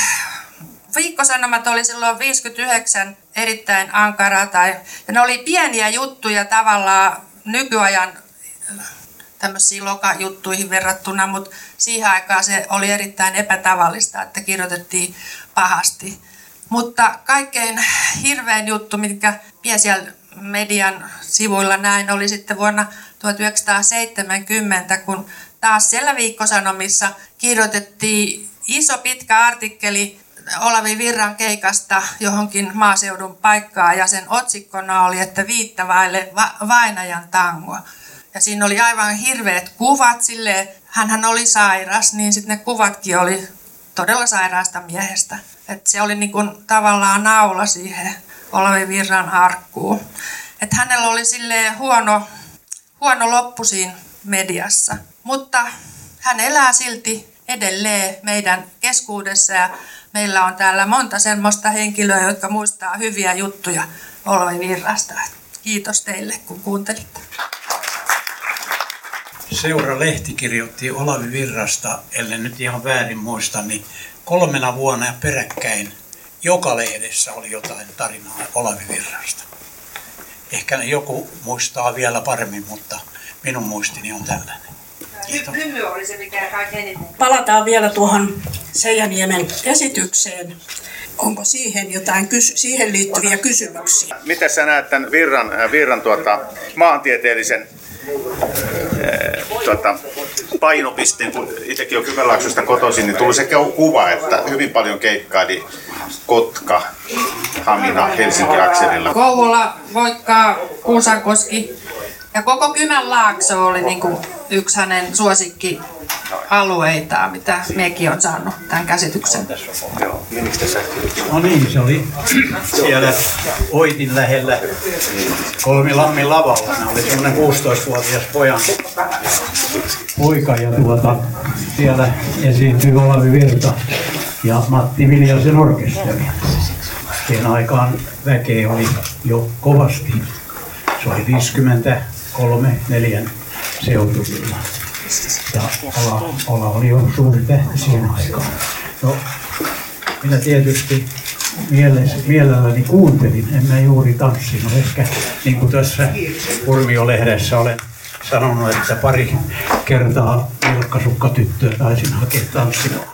Viikkosanomat oli silloin 59 erittäin ankara, tai, ja ne oli pieniä juttuja tavallaan nykyajan tämmöisiin lokajuttuihin verrattuna, mutta siihen aikaan se oli erittäin epätavallista, että kirjoitettiin pahasti. Mutta kaikkein hirvein juttu, mitkä siellä median sivuilla näin, oli sitten vuonna 1970, kun taas siellä viikkosanomissa kirjoitettiin iso pitkä artikkeli Olavi Virran keikasta johonkin maaseudun paikkaa ja sen otsikkona oli, että viittavaille va- vainajan tango. Ja siinä oli aivan hirveät kuvat sille, hän oli sairas, niin sitten ne kuvatkin oli todella sairaasta miehestä. Et se oli niinku tavallaan naula siihen Olavi arkkuun. Et hänellä oli sille huono, huono loppu siinä mediassa. Mutta hän elää silti edelleen meidän keskuudessa ja meillä on täällä monta semmoista henkilöä, jotka muistaa hyviä juttuja Olavi Virrasta. Kiitos teille, kun kuuntelitte. Seura Lehti kirjoitti Olavi Virrasta, ellei nyt ihan väärin muista, niin kolmena vuonna ja peräkkäin joka lehdessä oli jotain tarinaa Olavi Virrasta. Ehkä joku muistaa vielä paremmin, mutta minun muistini on tällainen. Hymy oli se, mikä kaikkein Palataan vielä tuohon Seijaniemen esitykseen. Onko siihen jotain kysy- siihen liittyviä kysymyksiä? Miten sä näet tämän Virran, äh, virran tuota, maantieteellisen tuota, painopisteen, kun itsekin on Kymenlaaksosta kotoisin, niin tuli se kuva, että hyvin paljon keikkaili Kotka, Hamina, Helsinki-akselilla. Kouvola, Voikkaa, Kuusankoski ja koko Kymenlaakso oli niin kuin yksi hänen suosikkialueitaan, mitä mekin on saanut tämän käsityksen. No niin, se oli siellä Oitin lähellä Kolmilammin lavalla. Ne oli semmoinen 16-vuotias pojan poika ja tuota, siellä esiintyi Olavi Virta ja Matti Viljasen orkesteri. Siihen aikaan väkeä oli jo kovasti. Se oli 53 neljän seutuvilla. Ja Ola, Ola oli jo suuri tähti siihen aikaan. No, minä tietysti mielelläni kuuntelin, en mä juuri tanssinut. Ehkä niin kuin tässä Kurmio-lehdessä olen sanonut, että pari kertaa vilkkasukkatyttöä taisin hakea tanssimaan.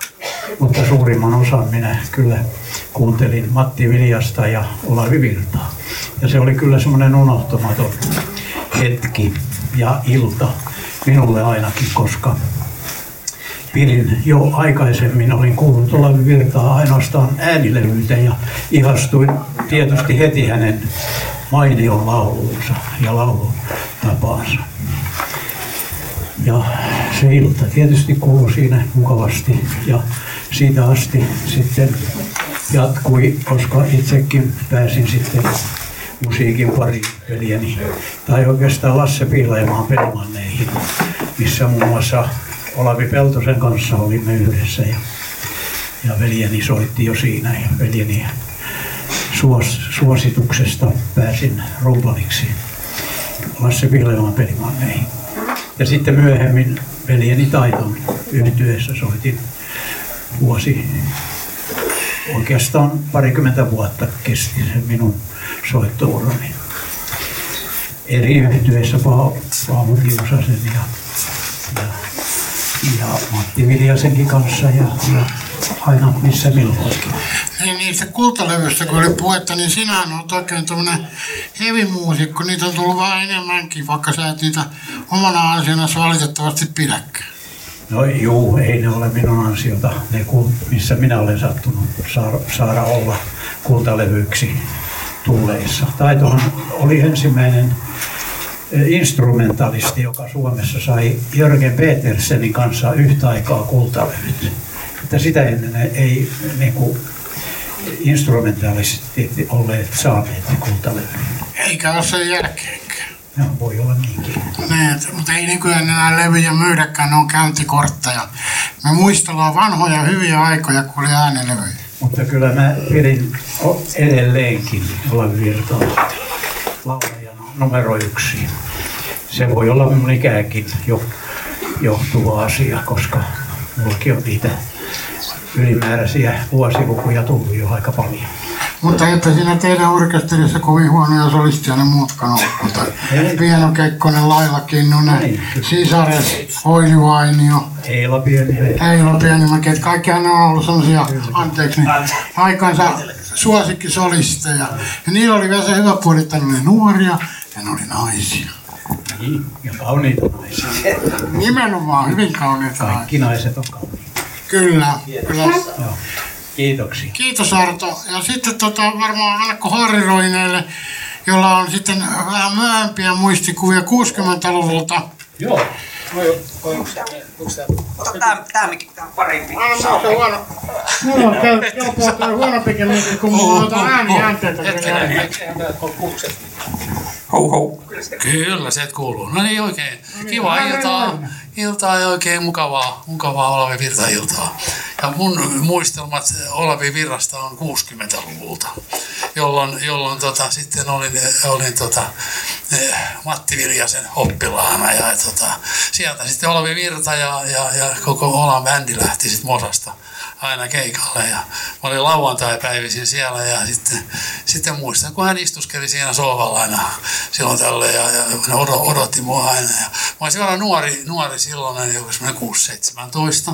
Mutta suurimman osan minä kyllä kuuntelin Matti Viljasta ja Olavi Virtaa. Ja se oli kyllä semmoinen unohtumaton hetki ja ilta minulle ainakin, koska pidin jo aikaisemmin, olin kuullut Olavi Virtaa ainoastaan äänilevyyteen ja ihastuin tietysti heti hänen mainion lauluunsa ja laulun tapaansa. Ja se ilta tietysti kuului siinä mukavasti ja siitä asti sitten jatkui, koska itsekin pääsin sitten musiikin pariin veljeni, tai oikeastaan Lasse Pihlajamaan pelimanneihin, missä muun muassa Olavi Peltosen kanssa olimme yhdessä ja, ja veljeni soitti jo siinä ja veljeni suos, suosituksesta pääsin rumpaliksi Lasse Pihlajamaan pelimanneihin. Ja sitten myöhemmin veljeni Taiton yhtyessä soitin vuosi, oikeastaan parikymmentä vuotta kesti se minun soittourani. Eri yhtyeissä Paavo, Kiusasen ja, ja, ja Matti Viljasenkin kanssa ja, ja aina missä milloinkin. Niin niistä kultalevyistä, kun oli puhetta, niin sinähän olet oikein tämmöinen heavy-muusikko. Niitä on tullut vähän enemmänkin, vaikka sä et niitä omana ansiona valitettavasti pidäkään. No juu, ei ne ole minun ansiota, ne missä minä olen sattunut saada, saada olla kultalevyksi tulleissa. Taitohan oli ensimmäinen eh, instrumentalisti, joka Suomessa sai Jörgen Petersenin kanssa yhtä aikaa kultalevyt. Että sitä ennen ei niin kuin, instrumentalisti olleet saaneet kultalevyjä. Eikä ole sen jälkeenkään. No, voi olla niinkin. Niin, mutta ei nykyään enää levyjä myydäkään, ne on käyntikortteja. Me muistellaan vanhoja hyviä aikoja, kun oli äänilevyjä. Mutta kyllä mä pidin edelleenkin olla virtaa laulajana numero yksi. Se voi olla minun ikäänkin jo johtuva asia, koska minullakin on niitä ylimääräisiä vuosilukuja tullut jo aika paljon. Mutta että siinä teidän orkesterissa kovin huonoja solistia ne muutkaan Ei. Pieno Kekkonen, Laila Kinnunen, Niin. Sisares, Oili Vainio, Eila Pieni, Eila Pienimäki, että kaikkihan ne on ollut sellaisia, anteeksi, niin aikansa suosikkisolisteja. Ja niillä oli vielä se hyvä puoli, että ne oli nuoria ja ne oli naisia. niin, ja kauniita naisia. Nimenomaan hyvin kauniita. Kaikki naiset on kauniita. Kyllä, kyllä. Kiitoksia. Kiitos Arto. Ja sitten tota, varmaan Alkko Harriroineelle, jolla on sitten vähän myöhempiä muistikuvia 60-luvulta. Joo. Ota tää, tää mikä tää on parempi. Aina mulla on huono. Mulla on käy, joku käy huonompikin mieli, kun mulla on noita ääniäänteitä. Hou hou. Kyllä, se kuuluu. No niin, oikein. Kiva iltaa. Iltaa ja oikein mukavaa, mukavaa Olavi Virta-iltaa. Ja mun muistelmat Olavi Virrasta on 60-luvulta, jolloin, jolloin tota, sitten olin, olin tota, eh, Matti Viljasen oppilaana. Ja, tota, sieltä sitten Olavi Virta ja, ja, ja koko Olan bändi lähti sitten Mosasta aina keikalle ja mä olin lauantai-päivisin siellä ja sitten, sitten muistan, kun hän istuskeli siinä sohvalla aina silloin tälle ja, ja odo- odotti mua aina. Ja mä olisin vielä nuori, nuori silloin, joku semmoinen 6-17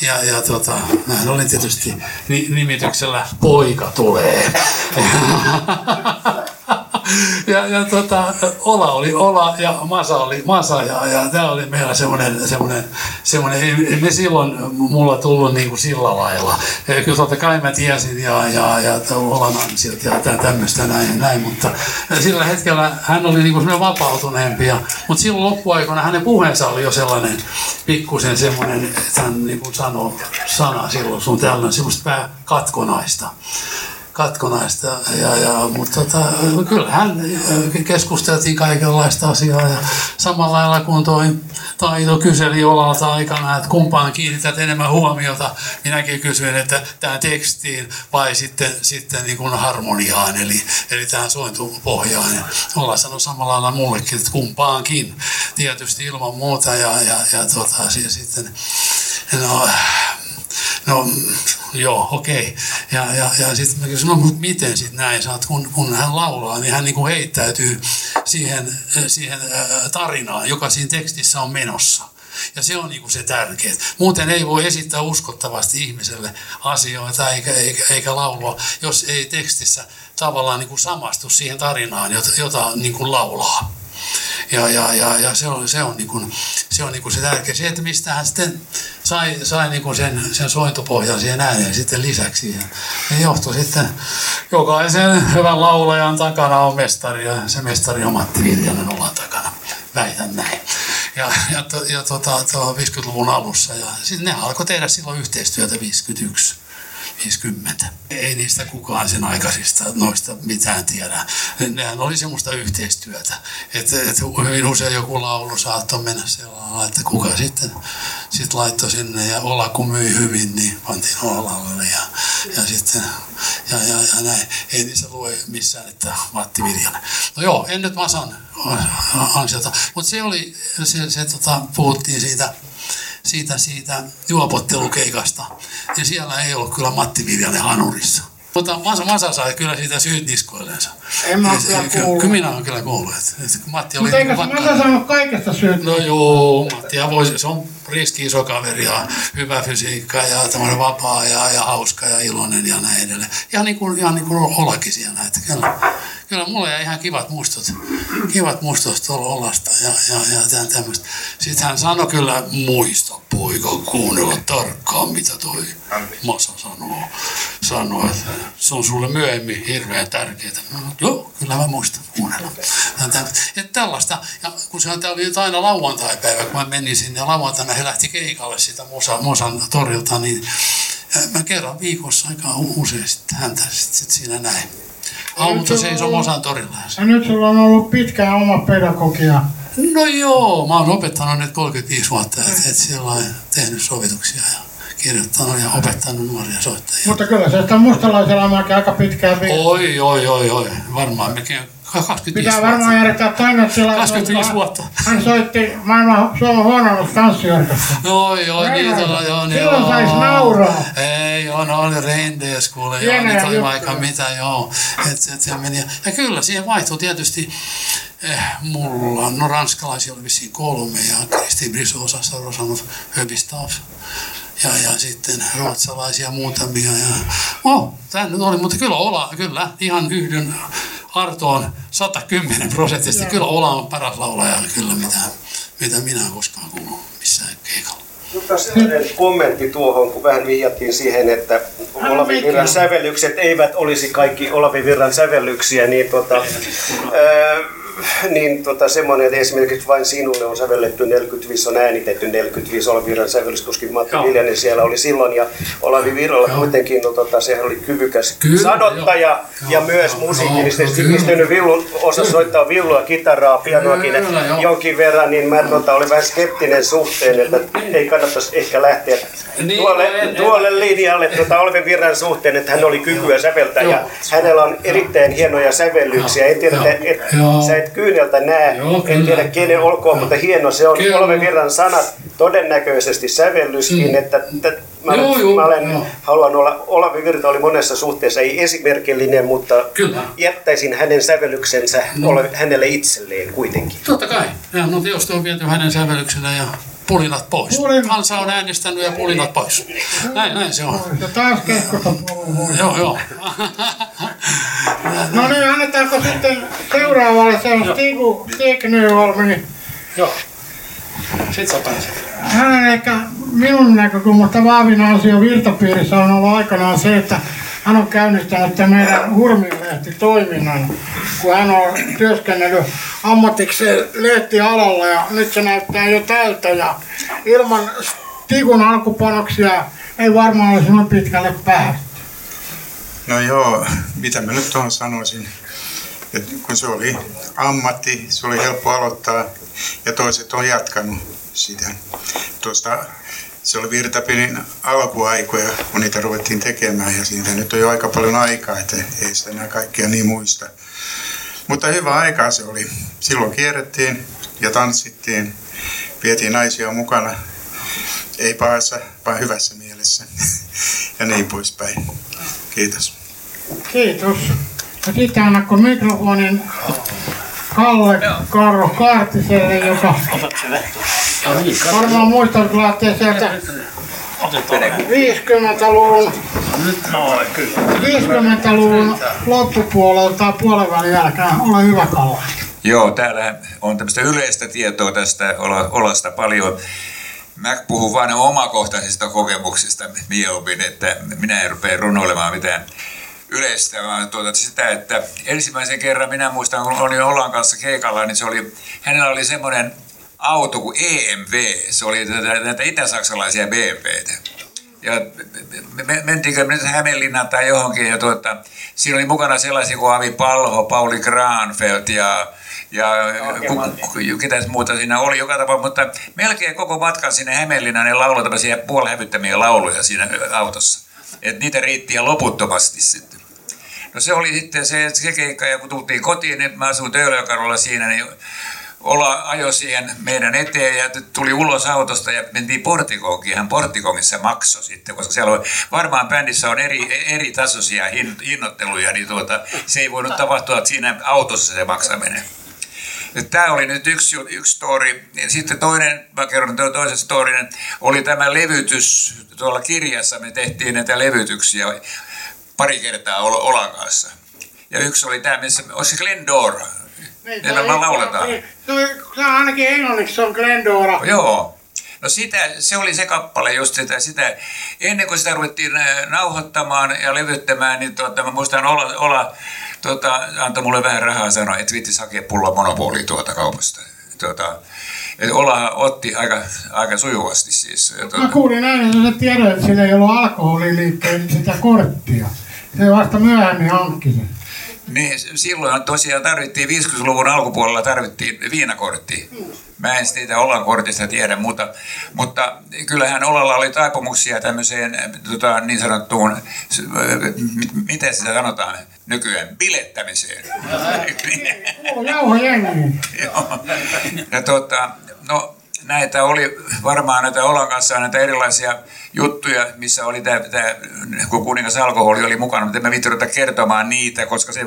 ja, ja tota, mä olin tietysti ni, nimityksellä poika tulee. (laughs) (laughs) ja, ja tota, Ola oli Ola ja Masa oli Masa ja, ja tämä oli meillä semmoinen, semmoinen, semmoinen ei me silloin mulla tullut niin kuin sillä lailla. Ja Kyllä totta kai mä tiesin ja, ja, ja Olan ansiot ja tä- tämmöistä näin, näin, mutta sillä hetkellä hän oli niin kuin semmoinen vapautuneempi. Ja, mutta silloin loppuaikoina hänen puheensa oli jo sellainen pikkusen semmoinen, että hän niin kuin sanoi sana silloin sun tällainen semmoista pääkatkonaista katkonaista. Ja, ja, mutta tota, kyllähän äh, keskusteltiin kaikenlaista asiaa ja samalla lailla kuin toi Taito kyseli Olalta aikana, että kumpaan kiinnität enemmän huomiota, minäkin kysyin, että tähän tekstiin vai sitten, sitten niin kuin harmoniaan, eli, eli tähän sointupohjaan. Ja Ola sanoi samalla lailla mullekin, että kumpaankin, tietysti ilman muuta ja, ja, ja tota, si- sitten no, No joo, okei. Ja, ja, ja sitten mä kysyin, no mutta miten sitten näin saat, kun, kun hän laulaa, niin hän niin kuin heittäytyy siihen, siihen tarinaan, joka siinä tekstissä on menossa. Ja se on niin kuin se tärkeä. Muuten ei voi esittää uskottavasti ihmiselle asioita eikä, eikä, eikä laulua, jos ei tekstissä tavallaan niin kuin samastu siihen tarinaan, jota, jota niin kuin laulaa. Ja, ja, ja, ja se on, se on, niin kuin, se, on niin kuin se tärkeä. Se, että mistä hän sitten sai, sai niin kuin sen, sen sointupohjan siihen ääneen sitten lisäksi siihen. Se johtui sitten, jokaisen hyvän laulajan takana on mestari ja se mestari on Matti Viljanen ollaan takana. Väitän näin. Ja, ja, to, ja tota, to 50-luvun alussa. Ja sitten ne alkoi tehdä silloin yhteistyötä 51. 50. Ei niistä kukaan sen aikaisista noista mitään tiedä. Nehän oli semmoista yhteistyötä. Että et hyvin usein joku laulu saattoi mennä sellainen, että kuka sitten sit laittoi sinne ja Ola kun myi hyvin, niin pantiin Olalle ja, ja sitten ja, ja, ja näin. Ei niissä lue missään, että Matti Viljanen. No joo, en nyt Masan ansiota. Mutta se oli, se, se tota, puhuttiin siitä, siitä, siitä juopottelukeikasta. Ja siellä ei ollut kyllä Matti Viljanen hanurissa. Mutta Masa, Masa sai kyllä siitä syyt niskoillensa. En mä kyllä ky- kuullut. Kyllä minä olen kyllä kuullut. Että, Matti oli Mutta eikö vaikka- Masa saanut kaikesta syyt? No joo, Matti voisi, se on riski iso kaveri ja hyvä fysiikka ja tämmöinen vapaa ja, ja hauska ja iloinen ja näin edelleen. Ihan niin kuin, ihan niin kuin Olakin siellä, että kyllä, kyllä mulla jäi ihan kivat muistot, kivat muistot tuolla Olasta ja, ja, ja tämän tämmöistä. Sitten hän sanoi kyllä, muista poika kuunnella tarkkaan mitä toi Masa sanoo. Sanoo, että se on sulle myöhemmin hirveän tärkeää. No, joo, kyllä mä muistan kuunnella. Että tällaista, ja kun se oli nyt aina lauantai-päivä, kun mä menin sinne, lauantaina he lähti keikalle siitä Mosa, Mosan torilta, niin mä kerran viikossa aika usein sitten häntä sit, sit siinä näin. Auto seisoi Mosan torilla. Ja nyt sulla on ollut pitkään oma pedagogia. No joo, mä oon opettanut nyt 35 vuotta, että et sillä lailla tehnyt sovituksia ja kirjoittanut ja opettanut nuoria soittajia. Mutta kyllä se sitä mustalaisella aika pitkään vielä. Oi, oi, oi, oi, varmaan mekin 25 Pitää vuotta. varmaan järjestää toinen tilaisuus. 25 kun vuotta. Hän soitti maailman Suomen huonoimmassa tanssiorkestrissa. Joo, joo, niitä on. on, joo, niin Silloin joo. sais nauraa. Ei, joo, no oli Rendees, kuule, joo, niitä oli vaikka mitä, joo. Et, et se meni. Ja kyllä siihen vaihtui tietysti, eh, mulla, no ranskalaisia oli vissiin kolme, ja Kristi Briso osassa osannut Höbistaff. Ja, ja sitten ruotsalaisia muutamia. Ja, oh, tämä nyt oli, mutta kyllä Ola, kyllä, ihan yhdyn Artoon 110 prosenttisesti. Kyllä Ola on paras laulaja, kyllä mitä, mitä minä olen koskaan kuullut missään keikalla. Mutta sellainen kommentti tuohon, kun vähän vihjattiin siihen, että Olavi Virran sävellykset eivät olisi kaikki Olavi Virran sävellyksiä, niin, tota, ää, niin tota, semmoinen, että esimerkiksi vain sinulle on sävelletty 45, on äänitetty 45 Olavi Virran sävellys, tuskin Matti. Viljanen siellä oli silloin, ja Olavi Virralla kuitenkin, no, tota, sehän oli kyvykäs Kyllä, sanottaja joo. ja Joo, myös joo, musiikillisesti joo, kyllä. pistynyt villun, osa soittaa villua, kitaraa, pianoakin Kyllä, joo. jonkin verran, niin mä tota, olin vähän skeptinen suhteen, että ei kannattaisi ehkä lähteä Niin, tuolle, en- en- tuolle linjalle tuota Olven Virran suhteen, että hän oli kykyä säveltää ja hänellä on erittäin hienoja sävellyksiä. En tiedä, että et, sä et kyyneltä näe, Joo, en tiedä kenen olkoon, mutta hieno se on. Kyllä. Olven Virran sanat todennäköisesti sävellyskin, Mm. että, että mä, Joo, olen, joo, mä olen, joo. haluan olla, Olavi Virta oli monessa suhteessa ei esimerkillinen, mutta Kyllä. jättäisin hänen sävellyksensä No. ole, hänelle itselleen kuitenkin. Totta kai. Ja no teosta on viety hänen sävellyksellä ja pulinat pois. Pulinat. Kansa on äänestänyt ja pulinat pois. Näin, näin se on. Ja taas keskustan. Joo, joo. (laughs) No niin, annetaanko sitten seuraavalle se on Stigu Stig Nyholm, niin joo. Sitten sä pääset. hänen ehkä minun näkökulmasta vahvin ansio virtapiirissä on ollut aikanaan se, että hän on käynnistänyt tämän meidän hurmilehti toiminnan, kun hän on työskennellyt ammatikseen lehtialalla ja nyt se näyttää jo tältä ja ilman Stigun alkupanoksia ei varmaan olisi noin pitkälle päästy. No joo, mitä mä nyt tuohon sanoisin. Et kun se oli ammatti, se oli helppo aloittaa ja toiset on jatkanut sitä. Tuosta se oli Virtapinin alkuaikoja, kun niitä ruvettiin tekemään ja siitä nyt on jo aika paljon aikaa, että ei sitä enää kaikkia niin muista. Mutta hyvä aikaa se oli. Silloin kierrettiin ja tanssittiin, vietiin naisia mukana, ei pahassa, vaan hyvässä mielessä (laughs) ja niin poispäin. Kiitos. Kiitos. Ja sitten annatko mikrofonin Kalle Karro Kaartiselle, joka varmaan muistat, kun lähtee sieltä 50-luvun, 50-luvun loppupuolelta tai puolen jälkeen. Ole hyvä, Kalle. Joo, täällä on tämmöistä yleistä tietoa tästä Ola- Olasta paljon. Mä puhun vain omakohtaisista kokemuksista mieluummin, että minä en rupea runoilemaan mitään yleistä, vaan tuota sitä, että ensimmäisen kerran minä muistan, kun olin Olan kanssa keikalla, niin se oli, hänellä oli semmoinen auto kuin EMV, se oli näitä itä-saksalaisia BMWtä. ja me, mentiinkö me nyt Hämeenlinnaan tai johonkin, ja tuota, siinä oli mukana sellaisia kuin Avi Palho, Pauli Granfeldt ja, ja ketäs muuta siinä oli joka tapauksessa, mutta melkein koko matkan sinne Hämeenlinnaan ne lauloi tämmöisiä puolihävyttämiä lauluja siinä autossa. Et niitä riitti ihan loputtomasti sitten. No se oli sitten se, se keikka, ja kun tultiin kotiin, niin mä asuin Töölökarolla siinä, niin Ola ajoi siihen meidän eteen ja tuli ulos autosta ja mentiin portikoonkin. Hän portikongissa maksoi sitten, koska siellä on, varmaan bändissä on eri, eri tasoisia hin, hinnoitteluja, niin tuota, se ei voinut tapahtua siinä autossa se maksaminen. Tämä oli nyt yksi, yksi story. Sitten toinen, mä kerron toisen storin, oli tämä levytys. Tuolla kirjassa me tehtiin näitä levytyksiä pari kertaa Olan kanssa. Ja yksi oli tämä, missä, olisi Glendora, Niin, Niillä me lauletaan. Se on, se on ainakin englanniksi, se on Glendora. Joo. No sitä, se oli se kappale just sitä, sitä. Ennen kuin sitä ruvettiin äh, nauhoittamaan ja levyttämään, niin tuota, mä muistan olla, olla tuota, antoi mulle vähän rahaa sanoa, että viittis hakea pulla monopoli tuota kaupasta. Tuota, et Ola otti aika, aika sujuvasti siis. Ja Mä Tuota, kuulin näin, että sä tiedät, että sillä ei ollut alkoholiliikkeen sitä korttia. Se vasta myöhemmin hankki sen. niin, silloin tosiaan tarvittiin, 50-luvun alkupuolella tarvittiin viinakortti. Mä en siitä Olan kortista tiedä, mutta, mutta kyllähän Olalla oli taipumuksia tämmöiseen tota, niin sanottuun, m- miten sitä sanotaan nykyään, bilettämiseen. Oo, jauho jengiin. (laughs) Joo. Ja tota, no, näitä oli varmaan näitä Olan kanssa näitä erilaisia juttuja, missä oli tämä, tämä kun kuningas alkoholi oli mukana, mutta viitti ruveta kertomaan niitä, koska se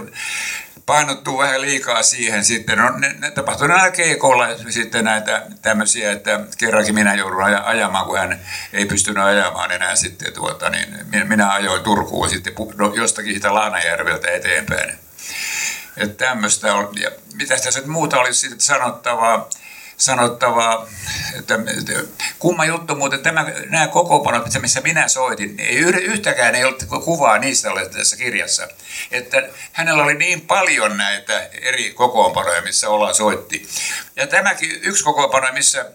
painottuu vähän liikaa siihen sitten. No, ne, ne tapahtui näillä keikoilla sitten näitä tämmöisiä, että kerrankin minä joudun aja- ajamaan, kun hän ei pystynyt ajamaan enää sitten tuota, niin minä- minä ajoin Turkuun sitten no, jostakin siitä Laanajärveltä eteenpäin. Että tämmöistä on. Ja mitä tässä nyt muuta olisi sitten sanottavaa, sanottavaa että, kumma juttu muuten, tämä, nämä kokoonpanot, mitä- missä minä soitin, niin ei yhtäkään ei ollut kuvaa niistä ole tässä kirjassa. Että hänellä oli niin paljon näitä eri kokoonpanoja, missä ollaan soitti. Ja tämäkin yksi kokoonpano, missä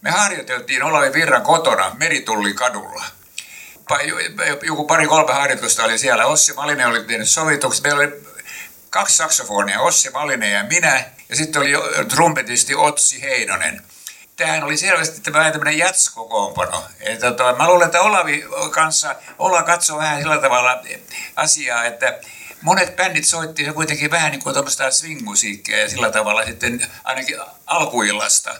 me harjoiteltiin Olavi Virran kotona Meritullin kadulla joku pari-kolme harjoitusta oli siellä. Ossi Malinen oli tehnyt sovitukset. Meillä oli kaksi saksofonia, Ossi Malinen ja minä. Ja sitten oli trumpetisti Otsi Heinonen. Tämähän oli selvästi tämä tämmöinen jats-kokoonpano. Että tota, mä luulen, että Olavi kanssa, Ola katsoo vähän sillä tavalla asiaa, että monet bändit soitti kuitenkin vähän niin kuin tuommoista swing-musiikkia ja sillä tavalla sitten ainakin alkuillasta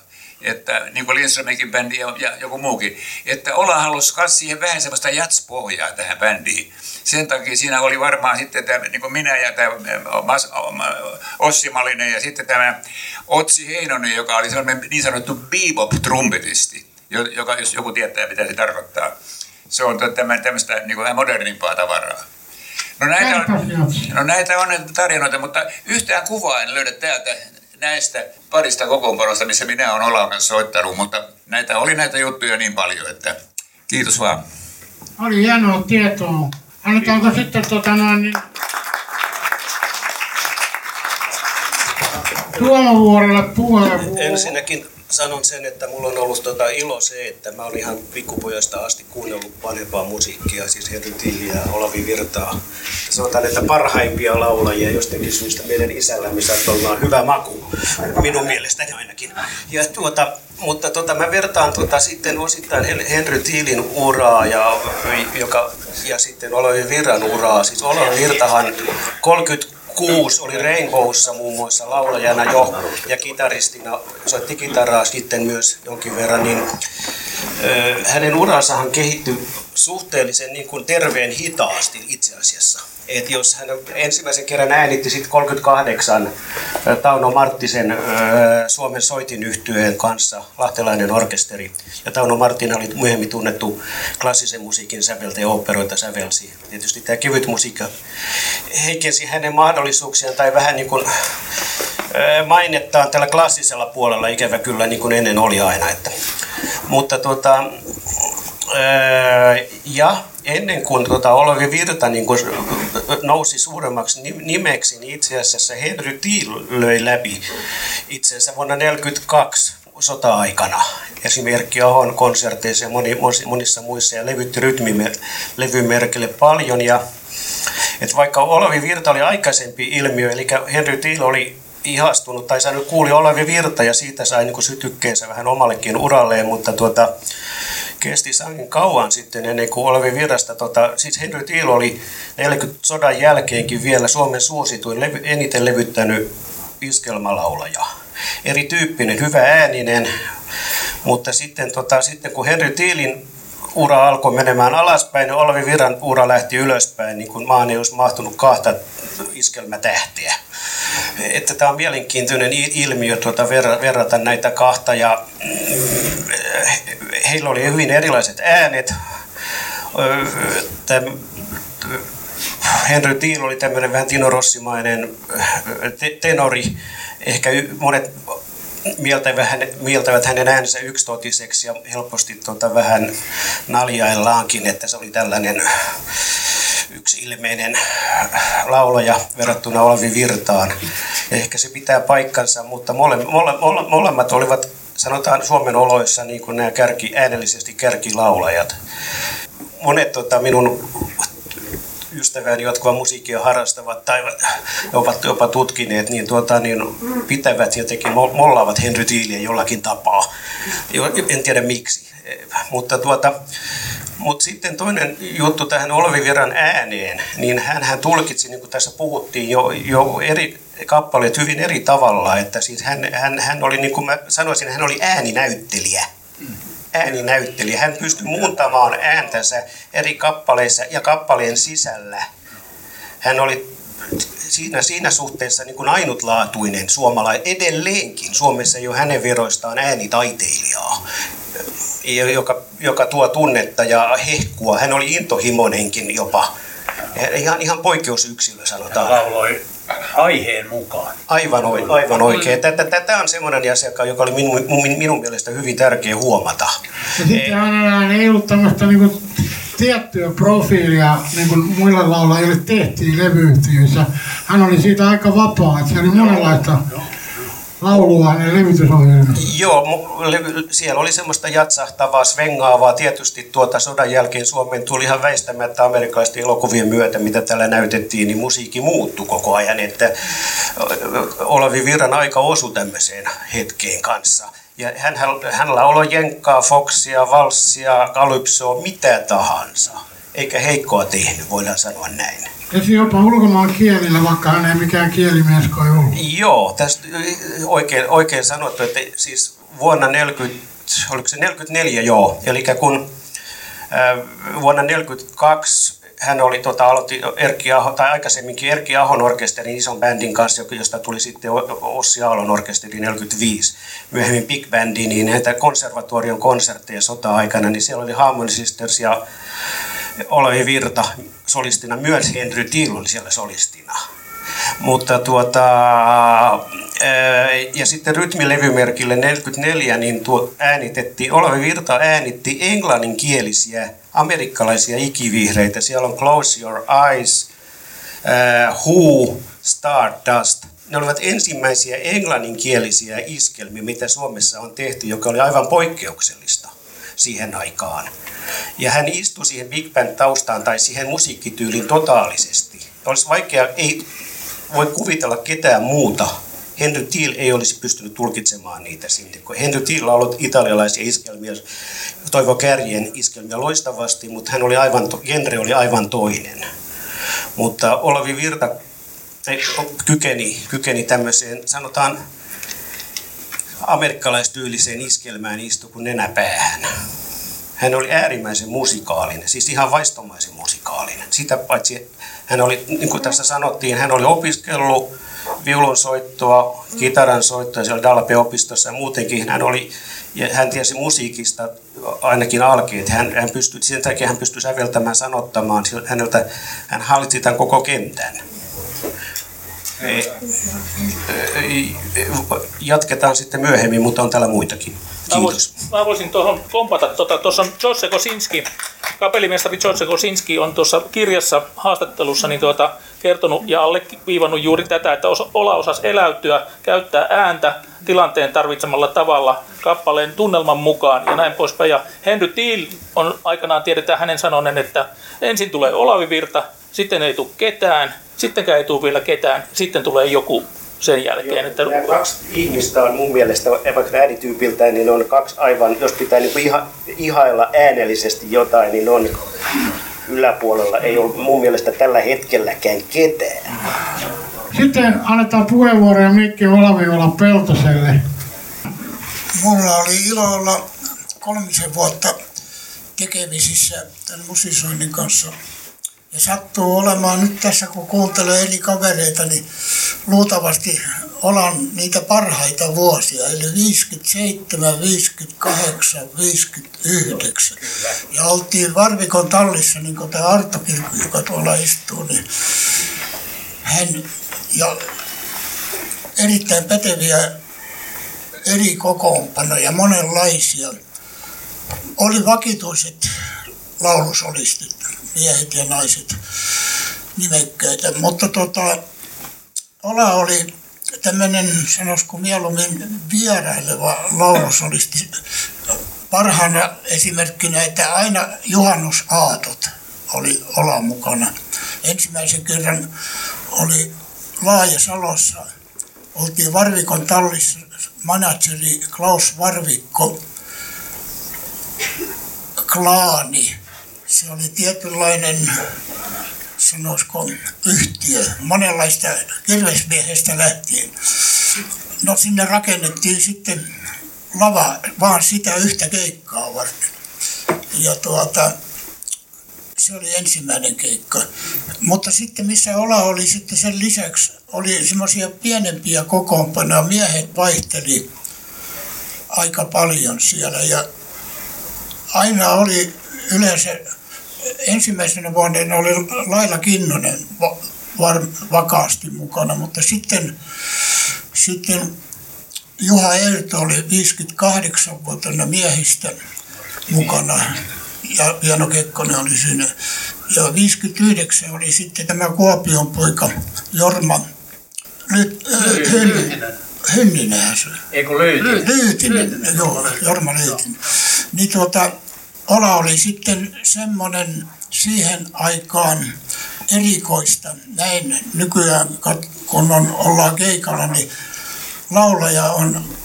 että niin kuin Lindströmikin bändi ja, ja joku muukin, että Ola halusi myös siihen vähän semmoista jatspohjaa tähän bändiin. Sen takia siinä oli varmaan sitten tämä, niin kuin minä ja tämä Mas, Ossi Malinen ja sitten tämä Otsi Heinonen, joka oli sellainen niin sanottu bebop-trumpetisti, jo- joka, jos joku tietää, mitä se tarkoittaa. Se on tämmöistä niin kuin vähän modernimpaa tavaraa. No näitä, on, no näitä on näitä tarinoita, mutta yhtään kuvaa en löydä täältä näistä parista kokoonpanosta, missä minä olen Olan kanssa soittanut, mutta näitä oli näitä juttuja niin paljon, että kiitos vaan. Oli hienoa tietoa. Annetaanko sitten tota noin, niin Tuomavuorelle puheenvuoro? Ensinnäkin sanon sen, että mulla on ollut tota ilo se, että mä oon ihan pikkupojasta asti kuunnellut vanhempaa musiikkia, siis Henry Tilliä ja Olavi Virtaa. Sanotaan, että parhaimpia laulajia jostakin syystä meidän isällämme saattaa olla hyvä maku, minun mielestäni ainakin. Ja tuota, mutta tota, mä vertaan tota, sitten osittain Henry Thielin uraa ja, joka, ja sitten Olavi Virran uraa. Siis Olavi Virtahan 30 kuusi oli Rainbowssa muun muassa laulajana jo ja kitaristina soitti kitaraa sitten myös jonkin verran, niin hänen uransahan kehittyi suhteellisen niin kuin terveen hitaasti itse asiassa. Et jos hän ensimmäisen kerran äänitti sitten 38 ö, Tauno Marttisen ö, Suomen soitinyhtyeen kanssa, lahtelainen orkesteri. Ja Tauno Marttina oli myöhemmin tunnettu klassisen musiikin säveltäjä, operoita sävelsi. Tietysti tämä kevyt musiikka heikensi hänen mahdollisuuksiaan tai vähän niin kuin ö, mainettaan tällä klassisella puolella ikävä kyllä niin kuin ennen oli aina. Että. Mutta Öö, ja ennen kuin tuota Olavi Virta niin kuin nousi suuremmaksi ni- nimeksi, niin itse asiassa Henry Thiel löi läpi itsensä vuonna 1942 sota-aikana. Esimerkki Ahon konserteissa ja moni, monissa muissa ja levytti rytmilevymerkille paljon. Ja, että vaikka Olavi Virta oli aikaisempi ilmiö, eli Henry Thiel oli ihastunut tai saanut kuuli Olavi Virta ja siitä sai niin sytykkeensä vähän omallekin uralleen, mutta tuota, kesti sangen kauan sitten ennen kuin Olavi Virrasta, tota, siis Henry Thiel oli 40 sodan jälkeenkin vielä Suomen suosituin, levy, eniten levyttänyt iskelmalaulaja. Erityyppinen, hyvä ääninen, mutta sitten, tota, sitten kun Henry Thielin ura alkoi menemään alaspäin, niin Olavi Virran ura lähti ylöspäin, niin kuin maan ei olisi mahtunut kahta iskelmätähtiä. Että tämä on mielenkiintoinen ilmiö tuota, verrata näitä kahta ja mm, heillä oli hyvin erilaiset äänet. Tämä Henry Thiel oli tämmöinen vähän Tino Rossimainen tenori. Ehkä monet mieltävät, hänen, mieltävät hänen äänensä yksitotiseksi ja helposti tota vähän naljaillaankin, että se oli tällainen yksi ilmeinen laulaja verrattuna Olavi Virtaan. Ehkä se pitää paikkansa, mutta mole, mole, mole, molemmat olivat, sanotaan Suomen oloissa, niin kuin nämä kärki, äänellisesti kärkilaulajat. Monet tota, minun ystäväni, jotka musiikkia harrastavat tai ovat jopa tutkineet, niin, tuota, niin pitävät jotenkin, mollaavat Henry Thieliä jollakin tapaa. En tiedä miksi. Mutta tuota, mutta sitten toinen juttu tähän Olvi Viran ääneen, niin hän, hän tulkitsi, niin kuin tässä puhuttiin, jo, jo eri kappaleet hyvin eri tavalla. Että siis hän, hän, hän oli, niin kuin mä sanoisin, hän oli ääninäyttelijä ääninäyttelijä. Hän pystyi muuntamaan ääntänsä eri kappaleissa ja kappaleen sisällä. Hän oli siinä, siinä suhteessa niin kuin ainutlaatuinen suomalainen. Edelleenkin Suomessa ole hänen veroistaan äänitaiteilijaa, joka, joka tuo tunnetta ja hehkua. Hän oli intohimoinenkin jopa. Ihan, ihan poikkeusyksilö sanotaan. Hän lauloi aiheen mukaan. Aivan, aivan oikein. Tämä on semmoinen asia, joka oli minun, minun, minun mielestä hyvin tärkeä huomata. Ja sitten hänellä ei ollut tämmöistä niin tiettyä profiilia, niin kuin muilla laulajille tehtiin levyyhtiöissä. Hän oli siitä aika vapaa, että se oli monenlaista laulua hänen levytysohjelmissa. Joo, siellä oli semmoista jatsahtavaa, svengaavaa. Tietysti tuota sodan jälkeen Suomeen tuli ihan väistämättä amerikkalaisten elokuvien myötä, mitä täällä näytettiin, niin musiikki muuttui koko ajan. Että Olavi Virran aika osui tämmöiseen hetkeen kanssa. Ja hän, hän lauloi jenkkaa, foxia, valssia, kalypsoa, mitä tahansa. Eikä heikkoa tehnyt, voidaan sanoa näin. Esi jopa ulkomaan kielillä, vaikka hän ei mikään kielimesko ollut. Joo, tästä oikein, oikein sanottu, että siis vuonna 40, oliko se 44 joo, eli kun vuonna 42 hän oli, tota, aloitti Erkki Aho, tai aikaisemminkin Erkki Ahon orkesterin ison bändin kanssa, josta tuli sitten Ossi Aallon orkesteri 45, myöhemmin Big Bandi, niin näitä konservatorion konsertteja sota-aikana, niin siellä oli Harmony Sisters ja Olavi Virta solistina, myös Henry Till oli siellä solistina. Mutta tuota, ja sitten rytmilevymerkille 44 niin tuo äänitettiin, Olavi Virta äänitti englanninkielisiä amerikkalaisia ikivihreitä. Siellä on Close Your Eyes, Who, Stardust. Ne olivat ensimmäisiä englanninkielisiä iskelmiä, mitä Suomessa on tehty, joka oli aivan poikkeuksellista siihen aikaan. Ja hän istui siihen Big Band taustaan tai siihen musiikkityyliin totaalisesti. Olisi vaikea, ei voi kuvitella ketään muuta. Henry Thiel ei olisi pystynyt tulkitsemaan niitä sinne. Henry Thiel ollut italialaisia iskelmiä, Toivo Kärjen iskelmiä loistavasti, mutta hän oli aivan, genre oli aivan toinen. Mutta Olavi Virta kykeni, kykeni tämmöiseen, sanotaan, amerikkalaistyyliseen iskelmään istu kuin nenäpäähän. Hän oli äärimmäisen musikaalinen, siis ihan vaistomaisen musikaalinen. Sitä paitsi hän oli, niin kuin tässä sanottiin, hän oli opiskellut viulunsoittoa, kitaran soittoa siellä Dalpe-opistossa ja muutenkin hän oli, ja hän tiesi musiikista ainakin alkeet. Hän, hän pystyi, sen takia hän pystyi säveltämään, sanottamaan. Häneltä, hän hallitsi tämän koko kentän. Jatketaan sitten myöhemmin, mutta on täällä muitakin. Kiitos. Mä voisin tuohon kompata, tuossa on Jose Kosinski kapellimestari George Kosinski on tuossa kirjassa haastattelussa niin tuota, kertonut ja alleviivannut juuri tätä, että osa, Ola osasi eläytyä, käyttää ääntä tilanteen tarvitsemalla tavalla kappaleen tunnelman mukaan ja näin poispäin. Ja Henry Thiel on aikanaan tiedetään hänen sanoneen, että ensin tulee Olavi Virta, sitten ei tule ketään, sittenkään ei tule vielä ketään, sitten tulee joku sen jälkeen. Että... Nämä kaksi ihmistä on mun mielestä, vaikka äänityypiltään, niin on kaksi aivan, jos pitää niin kuin iha, ihailla äänellisesti jotain, niin on yläpuolella ei ole mun mielestä tällä hetkelläkään ketään. Sitten annetaan puheenvuoroja Mikki Olaviola Peltoselle. Mulla oli ilo olla kolmisen vuotta tekemisissä tämän musisoinnin kanssa. Ja sattuu olemaan nyt tässä, kun kuuntelee eri kavereita, niin luultavasti olan niitä parhaita vuosia, eli 57, 58, 59. Ja oltiin Varvikon tallissa, niin kuin tämä Artokin, joka tuolla istuu, niin hän ja erittäin päteviä eri kokoonpanoja, monenlaisia. Oli vakituiset laulusolistit, miehet ja naiset nimekkäitä, mutta tota, Ola oli tämmöinen, sanoisiko mieluummin vieraileva laulusolisti. Parhaana esimerkkinä, että aina juhannusaatot oli Ola mukana. Ensimmäisen kerran oli Laajasalossa, oltiin Varvikon tallissa, manageri Klaus Varvikko, klaani. Se oli tietynlainen sanoisiko, yhtiö, monenlaista kirvesmiehestä lähtien. No sinne rakennettiin sitten lava vaan sitä yhtä keikkaa varten. Ja tuota, se oli ensimmäinen keikka. Mutta sitten missä Ola oli sitten sen lisäksi, oli semmoisia pienempiä kokoonpanoja. Miehet vaihteli aika paljon siellä ja aina oli yleensä ensimmäisenä vuonna oli Laila Kinnunen var, vakaasti mukana, mutta sitten, sitten Juha Erto oli 58-vuotiaana miehistä mukana ja Jano Kekkonen oli siinä. Ja 59 oli sitten tämä Kuopion poika Jorma nyt, äh, Hynninenhän se. Eikö Lyytinen? Lyytinen, joo, Jorma Lyytinen. Niin tuota, Ola oli sitten semmoinen siihen aikaan erikoista. Näin nykyään, kun on, ollaan keikalla, niin laulaja on,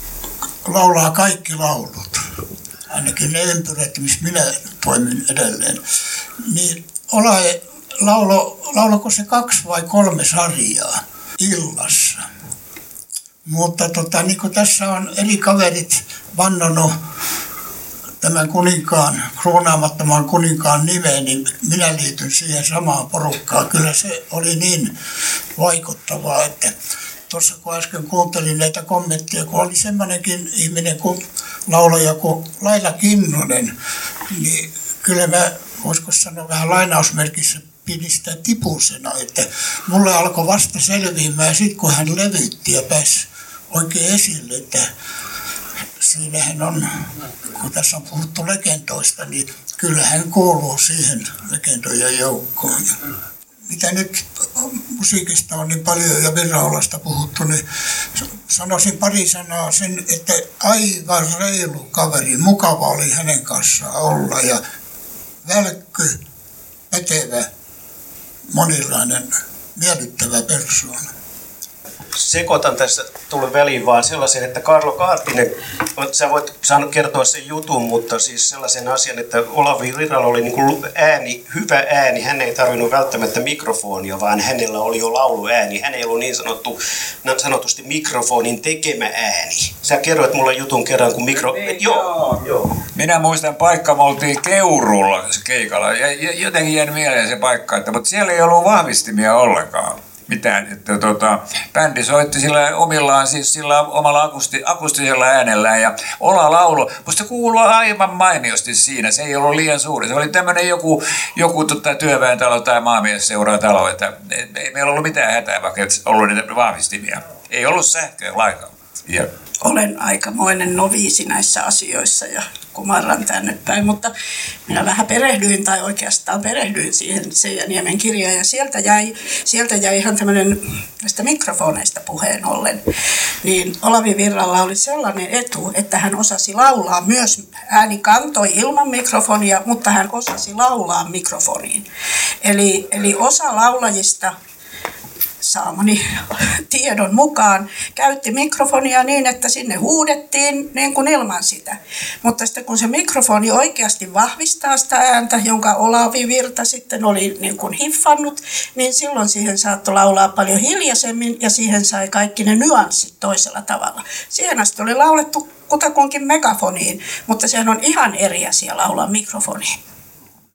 laulaa kaikki laulut. Ainakin ne ympyrät, missä minä toimin edelleen. Niin Ola laulo, laulako se kaksi vai kolme sarjaa illassa. Mutta tota, niin kuin tässä on eri kaverit vannonut tämän kuninkaan, kruunaamattoman kuninkaan nimeen, niin minä liityn siihen samaan porukkaan. Kyllä se oli niin vaikuttavaa, että tuossa kun äsken kuuntelin näitä kommentteja, kun oli semmoinenkin ihminen kuin laulaja kuin Laila Kinnunen, niin kyllä mä, voisiko sanoa vähän lainausmerkissä, pidin sitä tipusena, että mulle alkoi vasta selviämään sitten, kun hän levytti ja pääsi oikein esille, että siinähän on, kun tässä on puhuttu legendoista, niin kyllähän kuuluu siihen legendojen joukkoon. Mitä nyt musiikista on niin paljon ja virraolasta puhuttu, niin sanoisin pari sanaa sen, että aivan reilu kaveri, mukava oli hänen kanssaan olla ja välkky, pätevä, monilainen, miellyttävä persoona sekoitan tässä, tulee väliin vaan sellaisen, että Karlo Kaartinen, sä voit saanut kertoa sen jutun, mutta siis sellaisen asian, että Olavi Riralla oli niin kuin ääni, hyvä ääni, hän ei tarvinnut välttämättä mikrofonia, vaan hänellä oli jo lauluääni. Hän ei ollut niin sanottu, sanotusti mikrofonin tekemä ääni. Sä kerroit mulle jutun kerran, kun mikro... Ei, joo, joo. Minä muistan paikka, me oltiin Keurulla keikalla, ja jotenkin jäi mieleen se paikka, että, mutta siellä ei ollut vahvistimia ollenkaan mitään. Että, tota, bändi soitti sillä omillaan, siis sillä omalla akusti, akustisella äänellään ja Ola laulo. Musta kuuluu aivan mainiosti siinä, se ei ollut liian suuri. Se oli tämmöinen joku, joku tota, työväentalo tai maamies seuraa talo, että ei meillä ollut mitään hätää, vaikka ollut niitä vahvistimia. Ei ollut sähköä lainkaan. Ja olen aikamoinen noviisi näissä asioissa ja kumarran tänne päin, mutta minä vähän perehdyin tai oikeastaan perehdyin siihen Seija Niemen kirjaan ja sieltä jäi, sieltä jäi ihan tämmöinen näistä mikrofoneista puheen ollen. Niin Olavi Virralla oli sellainen etu, että hän osasi laulaa myös, ääni kantoi ilman mikrofonia, mutta hän osasi laulaa mikrofoniin. Eli, eli osa laulajista saamani tiedon mukaan käytti mikrofonia niin, että sinne huudettiin niin kuin ilman sitä. Mutta sitten kun se mikrofoni oikeasti vahvistaa sitä ääntä, jonka Olavi Virta sitten oli niin kuin hiffannut, niin silloin siihen saattoi laulaa paljon hiljaisemmin ja siihen sai kaikki ne nyanssit toisella tavalla. Siihen asti oli laulettu kutakuinkin megafoniin, mutta sehän on ihan eri asia laulaa mikrofoniin.